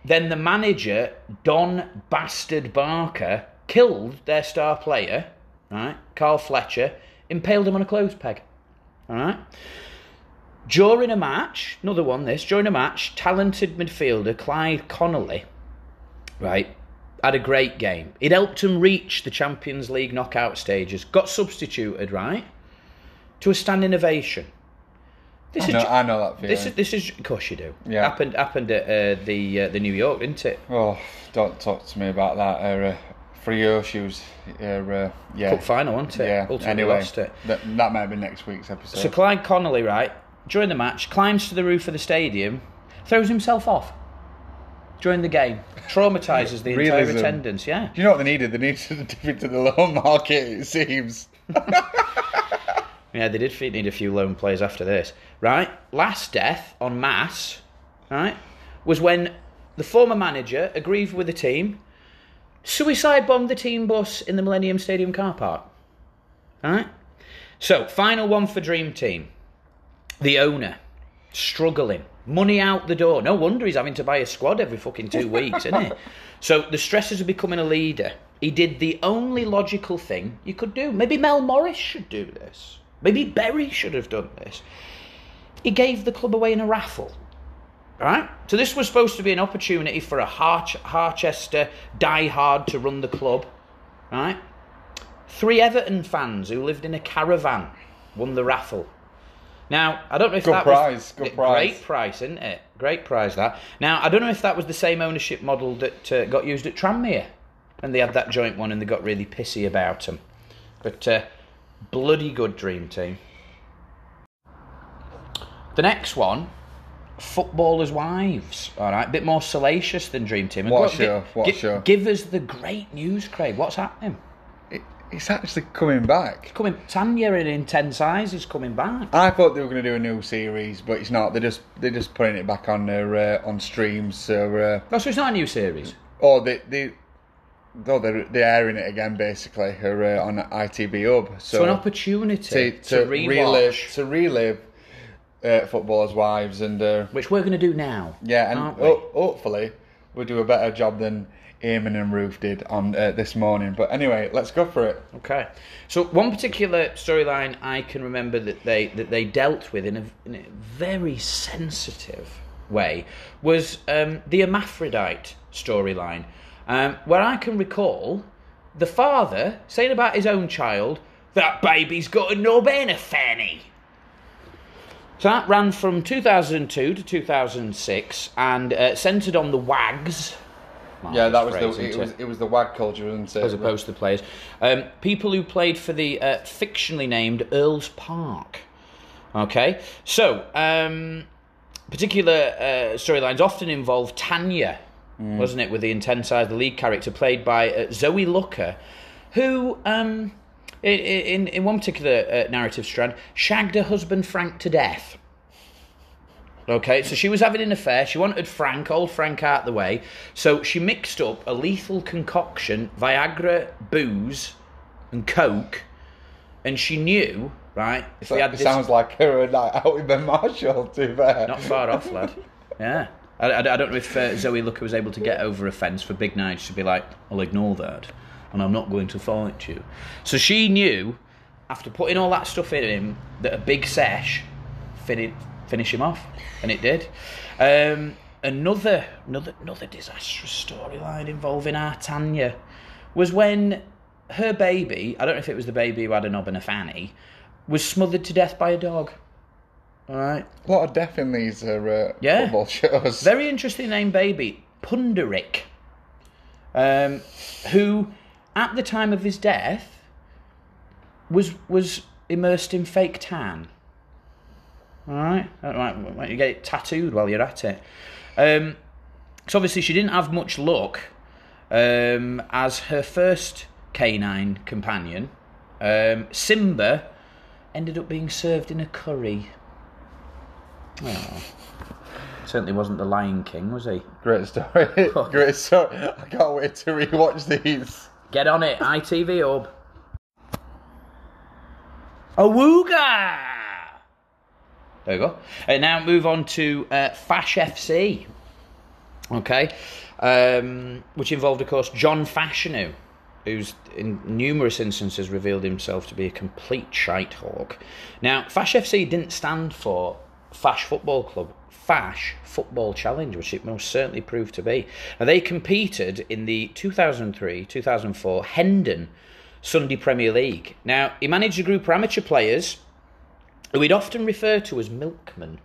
then the manager, Don Bastard Barker, killed their star player, right? Carl Fletcher, impaled him on a clothes peg. All right. During a match, another one this, during a match, talented midfielder Clyde Connolly, right, had a great game. It helped him reach the Champions League knockout stages, got substituted, right, to a standing ovation. This I know, ju- I know that feeling. this is this is of course you do. Yeah. Happened happened at uh, the uh, the New York, didn't it? Oh, don't talk to me about that. Uh, for your shoes, uh, uh, yeah. Cup final, wasn't it? Yeah. Ultimately anyway, lost it. That, that might be next week's episode. So Clyde Connolly, right, during the match, climbs to the roof of the stadium, throws himself off during the game, traumatises the entire Realism. attendance. Yeah. Do you know what they needed? They needed to dip into the loan market. It seems. Yeah, they did need a few loan players after this. Right? Last death on mass, right, was when the former manager, aggrieved with the team, suicide bombed the team bus in the Millennium Stadium car park. All right? So, final one for Dream Team. The owner, struggling. Money out the door. No wonder he's having to buy a squad every fucking two weeks, isn't he? So the stresses of becoming a leader. He did the only logical thing you could do. Maybe Mel Morris should do this. Maybe Berry should have done this. He gave the club away in a raffle. Right? So this was supposed to be an opportunity for a Harch- Harchester diehard to run the club. Right? Three Everton fans who lived in a caravan won the raffle. Now, I don't know if Good that prize, was good Great prize. price, isn't it? Great prize that. Now, I don't know if that was the same ownership model that uh, got used at Tranmere, and they had that joint one, and they got really pissy about them. But uh, bloody good dream team. The next one, footballers' wives. All right, a bit more salacious than Dream Team. And What a show, what a show. Give us the great news, Craig. What's happening? It, it's actually coming back. Coming, Tanya in Intense Eyes is coming back. I thought they were going to do a new series, but it's not. They're just they're just putting it back on their uh, on streams. So, uh, Oh, so it's not a new series. oh, they they. Oh, they're, they're airing it again, basically, or, uh, on ITV Hub. So, So an opportunity to, to, to relive to relive uh, footballers' wives, and uh, which we're going to do now. yeah, and aren't we? ho- hopefully we'll do a better job than Eamon and Ruth did on uh, this morning. But anyway, let's go for it. Okay. So one particular storyline I can remember that they that they dealt with in a, in a very sensitive way was um, the hermaphrodite storyline, um, where I can recall the father saying about his own child, "That baby's got a and a fanny." So that ran from 2002 to 2006 and uh, centred on the wags. Yeah, that was the it isn't was it was the wag culture, wasn't it? as opposed to the players. Um, people who played for the uh, fictionally named Earls Park. Okay, so um, particular uh, storylines often involve Tanya, wasn't it, with the intense eyes, the lead character played by uh, Zoe Lucker, who. Um, in, in, in one particular uh, narrative strand, shagged her husband Frank to death. Okay, so she was having an affair. She wanted Frank, old Frank, out the way. So she mixed up a lethal concoction, Viagra, booze, and Coke. And she knew, right, if So we had it this. sounds like her night out with Ben Marshall. too bad. Not far off, lad. Yeah. I, I, I don't know if uh, Zoe Lucker was able to get over a fence for Big Nige to be like, I'll ignore that, and I'm not going to fight you. So she knew, after putting all that stuff in him, that a big sesh fin- finish him off, and it did. Um, another another another disastrous storyline involving our Tanya was when her baby, I don't know if it was the baby who had a knob and a fanny, was smothered to death by a dog. All right. A lot of death in these uh, Yeah. football shows. Very interesting name, baby. Punderik, um, who at the time of his death was was immersed in fake tan. All right, All right, why don't you get it tattooed while you're at it? Um, so obviously she didn't have much luck, um, as her first canine companion, um, Simba, ended up being served in a curry. Oh. Certainly wasn't the Lion King, was he? Great story. Great story. I can't wait to rewatch these. Get on it, ITV Hub. Awooga! There we go. And now move on to uh, Fash FC. Okay. Um, which involved, of course, John Fashanu, who's in numerous instances revealed himself to be a complete shite hawk. Now, Fash FC didn't stand for Fash Football Club. Fash Football Challenge, which it most certainly proved to be. Now, they competed in the 2003 2004 Hendon Sunday Premier League. Now, he managed a group of amateur players who he'd often refer to as milkmen.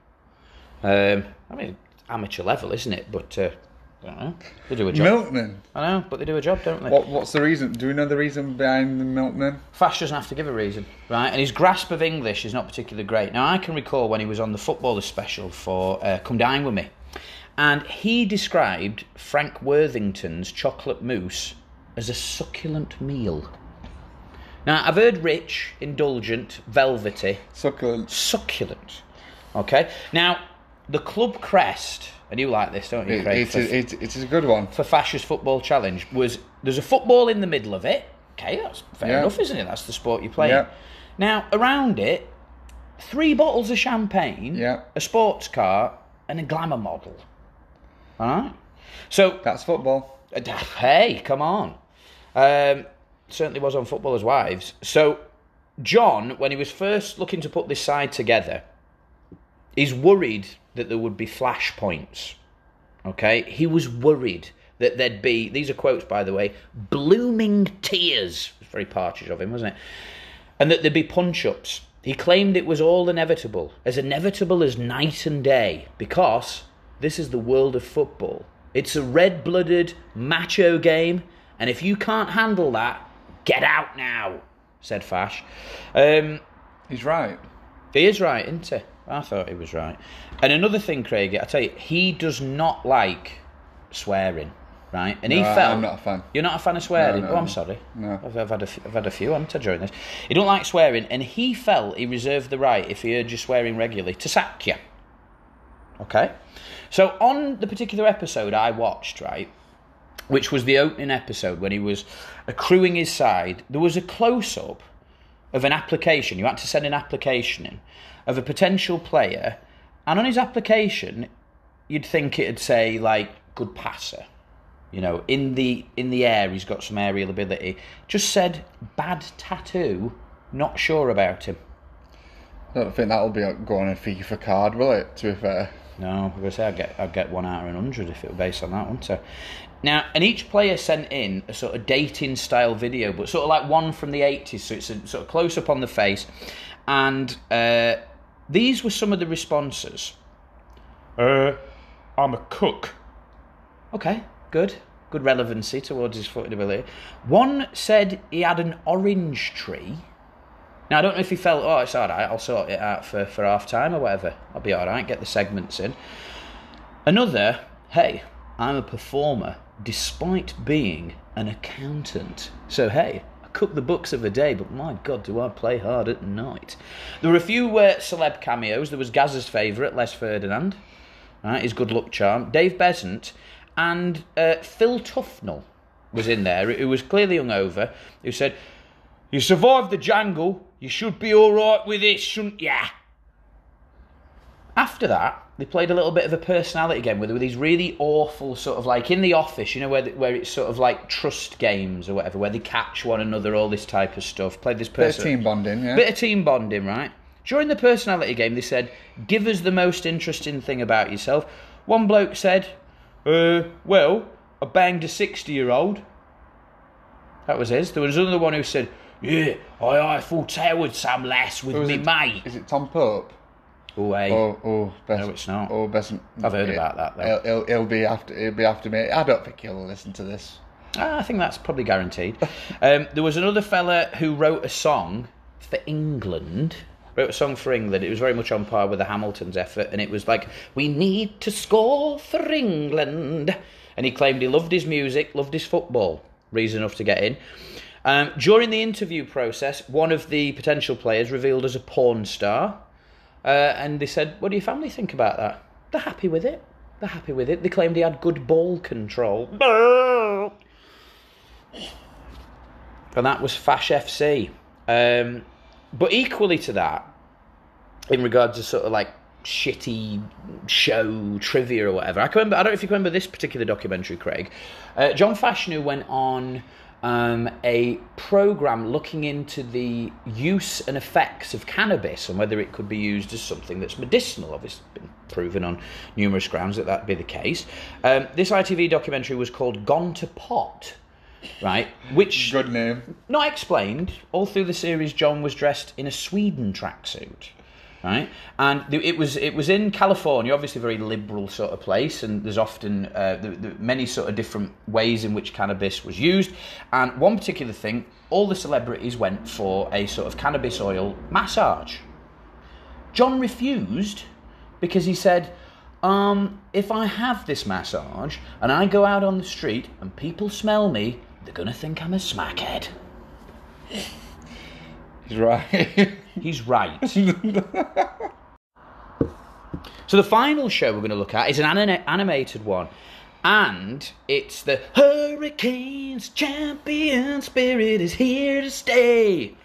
Um, I mean, amateur level, isn't it? But uh, know. They do a job. Milkman. I know, but they do a job, don't they? What, what's the reason? Do we know the reason behind the milkman? Fash doesn't have to give a reason, right? And his grasp of English is not particularly great. Now, I can recall when he was on the footballer special for uh, Come Dine With Me, and he described Frank Worthington's chocolate mousse as a succulent meal. Now, I've heard rich, indulgent, velvety, Succulent. succulent. Okay? Now, the club crest, and you like this, don't you, Craig? it, for- it, it is a good one. for Fash's football challenge was there's a football in the middle of it. Okay, that's fair Yeah. enough, isn't it? That's the sport you play. Yeah. Now around it, three bottles of champagne, Yeah. a sports car, and a glamour model. All right. So That's football. uh, hey, come on. Um, certainly was on Footballers' Wives. So, John, when he was first looking to put this side together, is worried that there would be flashpoints. Okay? He was worried that there'd be, these are quotes by the way, blooming tears. It was very partridge of him, wasn't it? And that there'd be punch ups. He claimed it was all inevitable, as inevitable as night and day, because this is the world of football. It's a red blooded, macho game, and if you can't handle that, get out now, said Fash. Um, He's right. He is right, isn't he? I thought he was right. And another thing, Craig, I tell you, he does not like swearing, right? And he No, felt I'm not a fan. You're not a fan of swearing. No, oh, I'm sorry. no. I've, I've had a few, I've had a few, haven't I, during this? He don't like swearing, and he felt he reserved the right, if he heard you swearing regularly, to sack you. Okay. So on the particular episode I watched, right, which was the opening episode when he was accruing his side, there was a close up of an application. You had to send an application in of a potential player, and on his application, you'd think it'd say like good passer. You know, in the in the air, he's got some aerial ability. Just said bad tattoo. Not sure about him. I don't think that'll be go on a FIFA card, will it? To be fair. No, I going to say I'd get, I'd get one out of a hundred if it were based on that, wouldn't I? Now, and each player sent in a sort of dating style video, but sort of like one from the 80s, so it's a sort of close up on the face. And uh, these were some of the responses. Uh, I'm a cook. Okay, good. Good relevancy towards his footing ability. One said he had an orange tree. Now, I don't know if he felt, oh, it's all right, I'll sort it out for, for half time or whatever. I'll be all right, get the segments in. Another, hey, I'm a performer despite being an accountant. So, hey, I cook the books of the day, but my God, do I play hard at night. There were a few uh, celeb cameos. There was Gaz's favourite, Les Ferdinand, right, his good luck charm, Dave Beasant, and uh, Phil Tufnell was in there, who was clearly hungover, who said, You survived the jangle, you should be all right with this, shouldn't ya? After that, they played a little bit of a personality game with, with these really awful sort of like in the office, you know, where where it's sort of like trust games or whatever, where they catch one another, all this type of stuff. Played this Bit of team bonding, yeah. bit of team bonding, right? During the personality game, they said, "Give us the most interesting thing about yourself." One bloke said, uh, "Well, I banged a sixty-year-old." That was his. There was another one who said, "Yeah, I Eiffel Towered some lass with me it? mate." Is it Tom Pope? Oh, hey. Oh, oh, best, No, it's not. Oh, best. I've heard about that, though. He'll, he'll, he'll be after. He'll be after me. I don't think he'll listen to this. Ah, I think that's probably guaranteed. um, there was another fella who wrote a song for England. Wrote a song for England. It was very much on par with the Hamilton's effort, and it was like, "We need to score for England." And he claimed he loved his music, loved his football. Reason enough to get in. Um, during the interview process, one of the potential players revealed as a porn star, uh, and they said, "What do your family think about that?" They're happy with it. They're happy with it. They claimed he had good ball control. and that was Fash FC. Um, but equally to that, in regards to sort of like shitty show trivia or whatever, I can remember. I don't know if you can remember this particular documentary, Craig. Uh, John Fashanu went on um, a program looking into the use and effects of cannabis and whether it could be used as something that's medicinal. Obviously, been proven on numerous grounds that that be the case. Um, this ITV documentary was called "Gone to Pot." Right, which Good name. not explained. All through the series, John was dressed in a Sweden tracksuit, right? And it was it was in California, obviously a very liberal sort of place, and there's often uh, the, the many sort of different ways in which cannabis was used. And one particular thing, all the celebrities went for a sort of cannabis oil massage. John refused because he said. Um, if I have this massage and I go out on the street and people smell me, they're gonna think I'm a smackhead. Right. He's right. so the final show we're going to look at is an anima- animated one, and it's the Hurricanes champion spirit is here to stay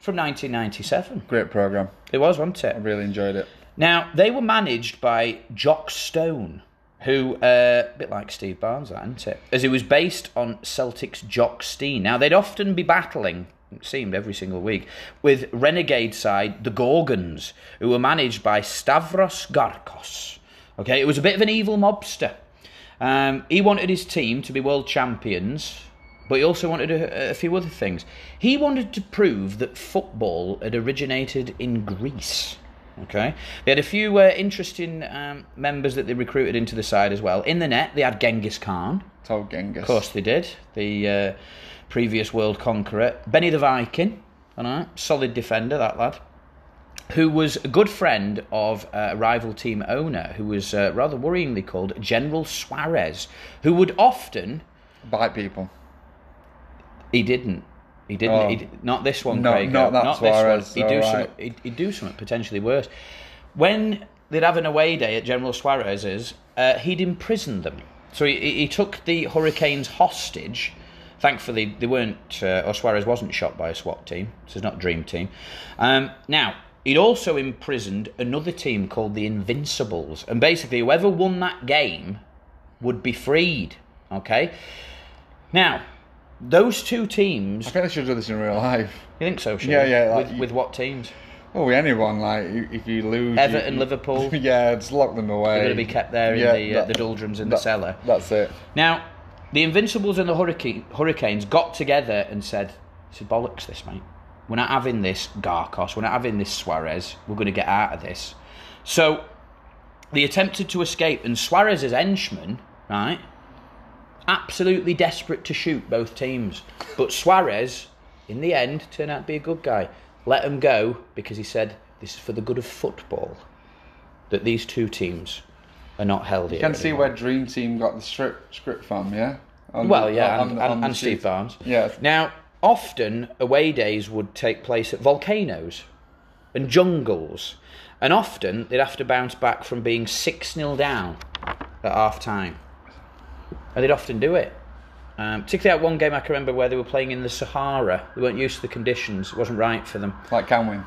from 1997. Great program. It was, wasn't it? I really enjoyed it. Now they were managed by Jock Stone, who uh, a bit like Steve Barnes, that isn't it? As it was based on Celtic's Jock Stein. Now they'd often be battling. Seemed every single week with renegade side the Gorgons, who were managed by Stavros Garkos. Okay, it was a bit of an evil mobster. Um, he wanted his team to be world champions, but he also wanted a, a few other things. He wanted to prove that football had originated in Greece. Okay, they had a few uh, interesting um, members that they recruited into the side as well. In the net, they had Genghis Khan. Told Genghis. Of course, they did. The uh, previous world conqueror, Benny the Viking. All right, solid defender, that lad. Who was a good friend of uh, a rival team owner, who was uh, rather worryingly called General Suarez, who would often Bite people. he didn't. He didn't. Oh. He, not this one, No, Craig. not that not Suarez, this one. He'd do, some, right. he'd, he'd do something potentially worse. When they'd have an away day at General Suarez's, uh, he'd imprison them. So he he took the Hurricanes hostage. Thankfully, they weren't, uh, or Suarez wasn't shot by a SWAT team. This is not Dream Team. Um, now, he'd also imprisoned another team called the Invincibles. And basically, whoever won that game would be freed. Okay? Now, those two teams. I think they should do this in real life. You think so, Sean? Yeah, yeah, like with, you- with what teams? Oh, with anyone like if you lose, Everton, you, Liverpool. yeah, just lock them away. They're going to be kept there in Yeah, the uh, that- the doldrums in the cellar. That's it. Now, the Invincibles and the Hurricane, Hurricanes got together and said, "This bollocks, this mate. We're not having this Garkos. We're not having this Suarez. We're going to get out of this." So they attempted to escape, and Suarez's henchmen, right, absolutely desperate to shoot both teams, but Suarez, in the end, turned out to be a good guy. Let them go because he said, "This is for the good of football." That these two teams are not held here. You can see anymore. where Dream Team got the script script from, yeah. On Well, the- yeah, on- and, on and, and Steve. Barnes. Yeah. Now, often away days would take place at volcanoes and jungles, and often they'd have to bounce back from being 6 0 down at half time. And they'd often do it. Um, particularly at one game I can remember where they were playing in the Sahara. They weren't used to the conditions, it wasn't right for them. Like Kenwyne.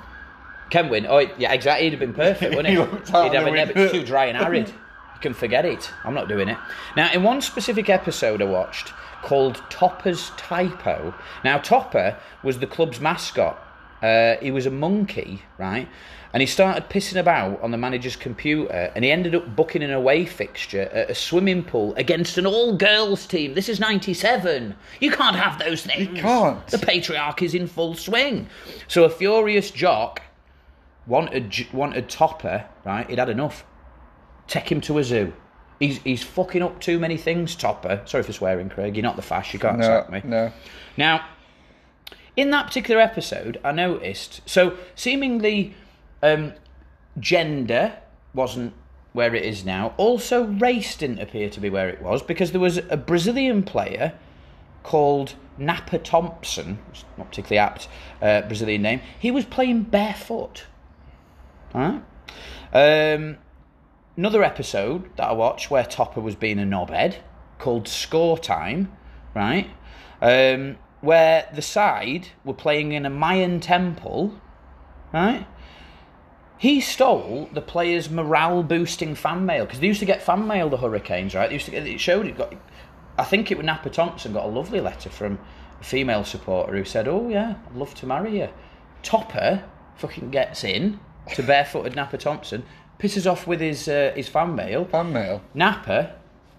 Kenwyne, oh yeah, exactly. He'd have been perfect, wouldn't he? He He'd have the a neb- window. it's too dry and arid. You can forget it. I'm not doing it. Now, in one specific episode I watched called Topper's Typo. Now, Topper was the club's mascot, Uh, he was a monkey, right? And he started pissing about on the manager's computer, and he ended up booking an away fixture at a swimming pool against an all-girls team. This is '97. You can't have those things. You can't. The patriarchy is in full swing. So a furious jock wanted wanted Topper, right? He'd had enough. Take him to a zoo. He's he's fucking up too many things, Topper. Sorry for swearing, Craig. You're not the fash. You can't No, sack me. no. Now, in that particular episode, I noticed so seemingly um, gender wasn't where it is now. Also, race didn't appear to be where it was because there was a Brazilian player called Napa Thompson, it's not particularly apt uh, Brazilian name. He was playing barefoot. Alright? Um, another episode that I watched where Topper was being a knobhead called Score Time, right? Um, where the side were playing in a Mayan temple, right? He stole the players' morale boosting fan mail because they used to get fan mail, the Hurricanes, right? They used to get it showed it got. I think it was Napa Thompson got a lovely letter from a female supporter who said, "Oh yeah, I'd love to marry you." Topper fucking gets in to barefooted Napa Thompson, pisses off with his uh, his fan mail. Fan mail. Napa,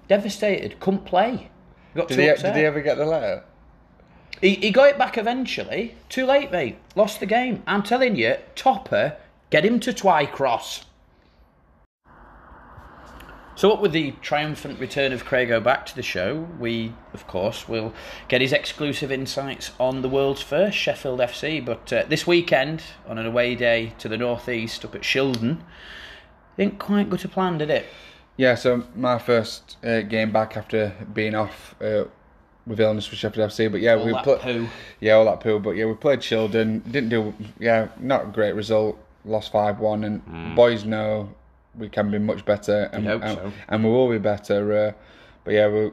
devastated, couldn't play. Got Did he, upset. did he ever get the letter? He, he got it back eventually. Too late, mate. Lost the game. I'm telling you, Topper, get him to Twycross. So, up with the triumphant return of Craigo back to the show, we, of course, will get his exclusive insights on the world's first Sheffield FC. But uh, this weekend, on an away day to the northeast up at Shildon, didn't quite go to plan, did it? Yeah, so my first uh, game back after being off uh, with illness with Sheffield FC, but yeah, All we poo. yeah all that poo, but yeah, we played Shildon. Didn't do yeah, not a great result. Lost five one, and boys know we can be much better, and and, so. and we will be better. Uh, but yeah, we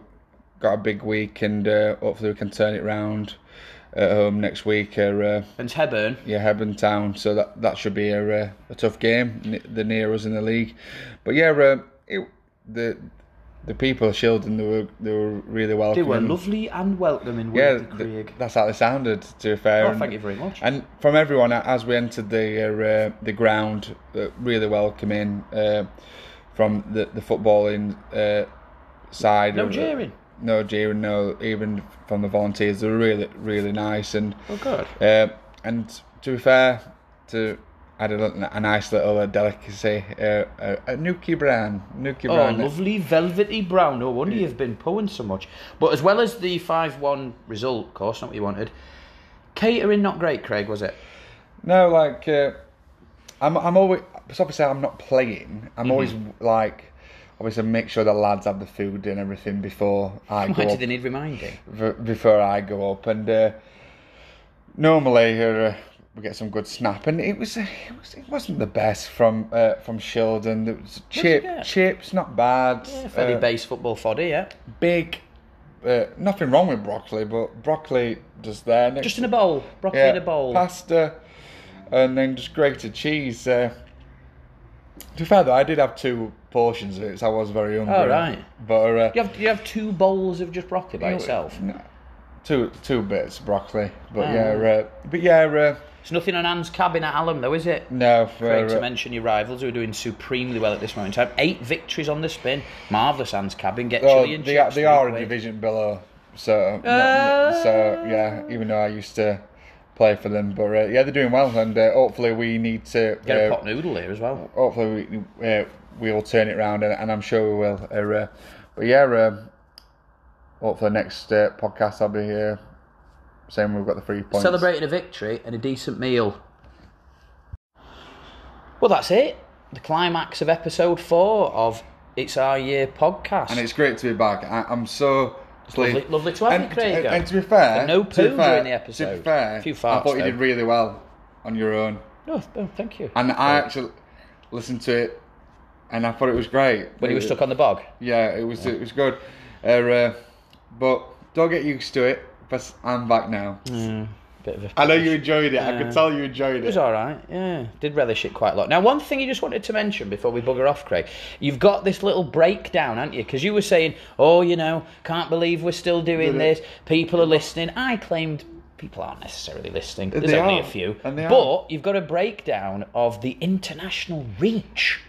got a big week, and uh, hopefully we can turn it round at home next week. Uh, uh, And Hebburn, yeah, Hebburn Town. So that that should be a uh, a tough game. The near us in the league, but yeah, uh, it, the the people of Shildon they were they were really welcome. they were lovely and welcoming, Yeah, th- that's how they sounded. To be fair, Oh, And- thank you very much. And from everyone as we entered the uh, uh, the ground, uh, really welcoming uh, from the the footballing uh, side. No of, jeering. No jeering. No, even from the volunteers, they were really really nice and. Oh, good. Uh, and to be fair, to add a, a nice little uh, delicacy, uh, a, a Nuki Brown, Nuki Oh, Brown. lovely velvety brown. No wonder you've been pulling so much. But as well as the 5 1 result, of course, not what you wanted, catering not great, Craig, was it? No, like uh, I'm, I'm always. Obviously, I'm not playing. I'm always like, obviously, make sure the lads have the food and everything before I Why go did up. they need reminding? Before I go up, and uh, normally uh, we get some good snap, and it was it was it wasn't the best from uh, from Shildon. There was chip chips, not bad. Yeah, fairly Uh, base football foddy, yeah. big. Uh, nothing wrong with broccoli, but broccoli just there. next Just in a bowl. Broccoli yeah, in a bowl. Pasta, and then just grated cheese. Uh, to be fair though, I did have two portions of it, so I was very hungry. All right. But uh, You have, you have two bowls of just broccoli by yourself. no, two two bits of broccoli. But Oh. yeah, uh, but yeah, uh, It's nothing on Anne's cabin at Alum, though, is it? no. For, Craig, to uh, mention your rivals who are doing supremely well at this moment in time. Eight victories on the spin. Marvellous Anne's cabin. Get oh, chili and they, are- they are a division below, so not- Uh. so yeah. Even though I used to play for them, but uh, yeah, they're doing well, and uh, hopefully we need to Get a uh, pot noodle here as well. hopefully we uh, we will turn it round, and, and I'm sure we will. Uh, uh, but yeah, um, hopefully next uh, podcast I'll be here saying we've got the three points. Celebrating a victory and a decent meal. Well, that's it. The climax of episode four of It's Our Year podcast. and it's great to be back. I, I'm so pleased. lovely- lovely to have you, and, Craig. And, and to be fair, And no to poo fair- during the To episode. be fair, A few I farts, thought you did really well on your own, No, oh, thank you. and I actually listened to it, and I thought it was great. when he was stuck on the bog. Yeah, it was it was good. Uh, uh, but don't get used to it. But I'm back now. Bit of a. I know you enjoyed it. I Yeah. could tell you enjoyed It it. was all right. Yeah, did relish it quite a lot. Now, one thing you just wanted to mention before we bugger off, Craig, you've got this little breakdown, haven't you? Because you were saying, "Oh, you know, can't believe we're still doing this. People are listening." I claimed people aren't necessarily listening. There's They only are, a few. and they are. but you've got a breakdown of the international reach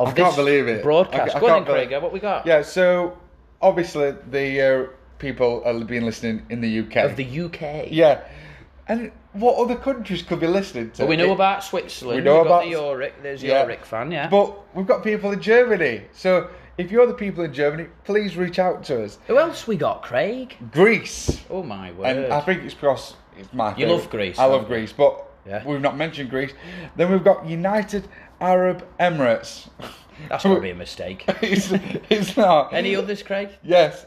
of I can't believe it. broadcast. I- I Go on can't then, believe- Craig. What we got? Yeah, so obviously the uh, people have been listening in the UK. Of the UK. yeah, and what other countries could be listening to? Well, we know it? about Switzerland. We know We've got about- the Yorick. There's Yeah. Yorick fan, yeah. But we've got people in Germany. So if you're the people in Germany, please reach out to us. Who else we got, Craig? Greece. Oh my word. And I think it's because it's my You favourite. love Greece, I love you? Greece, but Yeah. we've not mentioned Greece. Then we've got United Arab Emirates. That's got to be a mistake. it's, it's not. Any others, Craig? Yes.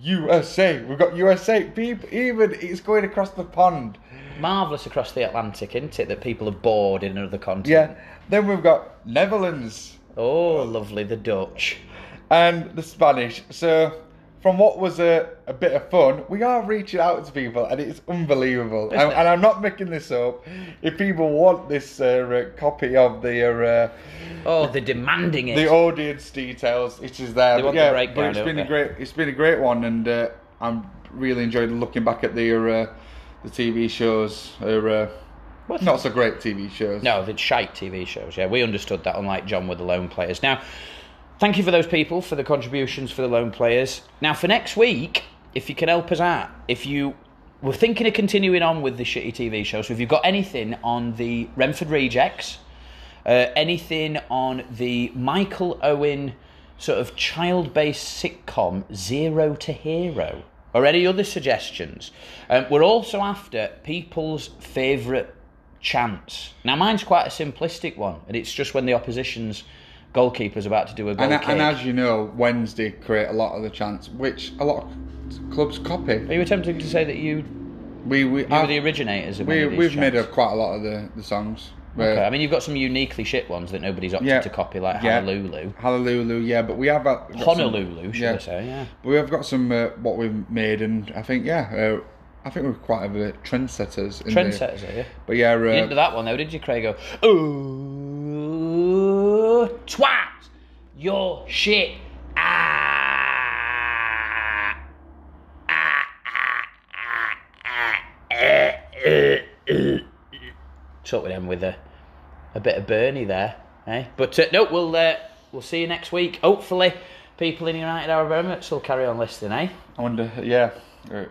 USA. We've got USA. People, even it's going across the pond. Marvellous across the Atlantic, isn't it? That people are bored in another continent. Yeah. Then we've got Netherlands Oh, lovely, the Dutch. and the Spanish. So, from what was a, a bit of fun, we are reaching out to people, and it's unbelievable. And, it? and I'm not making this up. If people want this uh, uh, copy of the uh, Oh, they're demanding it. the audience details, it is there. They But want the yeah, breakdown, but it's been a great. It's been a great one, and uh, I'm really enjoying looking back at the uh, the TV shows. Or, uh, What's not so great TV shows. No, the shite TV shows. Yeah, we understood that, unlike John with the lone players. Now, thank you for those people for the contributions for the lone players. Now, for next week, if you can help us out, if you were thinking of continuing on with the shitty TV show, so if you've got anything on the Renford Rejects, uh, anything on the Michael Owen sort of child-based sitcom Zero to Hero, or any other suggestions, um, we're also after people's favourite chants. Now, mine's quite a simplistic one, and it's just when the opposition's goalkeeper's about to do a goal And, kick. and as you know, Wednesday create a lot of the chance, which a lot of clubs copy. Are you attempting to say that you, We we you were the originators of we we've made up quite a lot of the, the songs. Okay, I mean, you've got some uniquely shit ones that nobody's opted Yeah. to copy, like Yeah. Hallelujah. Hallelujah, yeah, but we have got got some- Honolulu, should yeah. I say, yeah. But we have got some uh, what we've made, and I think yeah, uh, I think we're quite a bit trendsetters. In the- Trendsetters, are you? but yeah, You didn't do uh, that one though, did you, Craig? Go, ooh, twat, your shit. Ah. Talk with them with a, a bit of Bernie there, eh? But uh, no, we'll uh, we'll see you next week. Hopefully, people in United Arab Emirates will carry on listening, eh? I wonder, yeah. uh,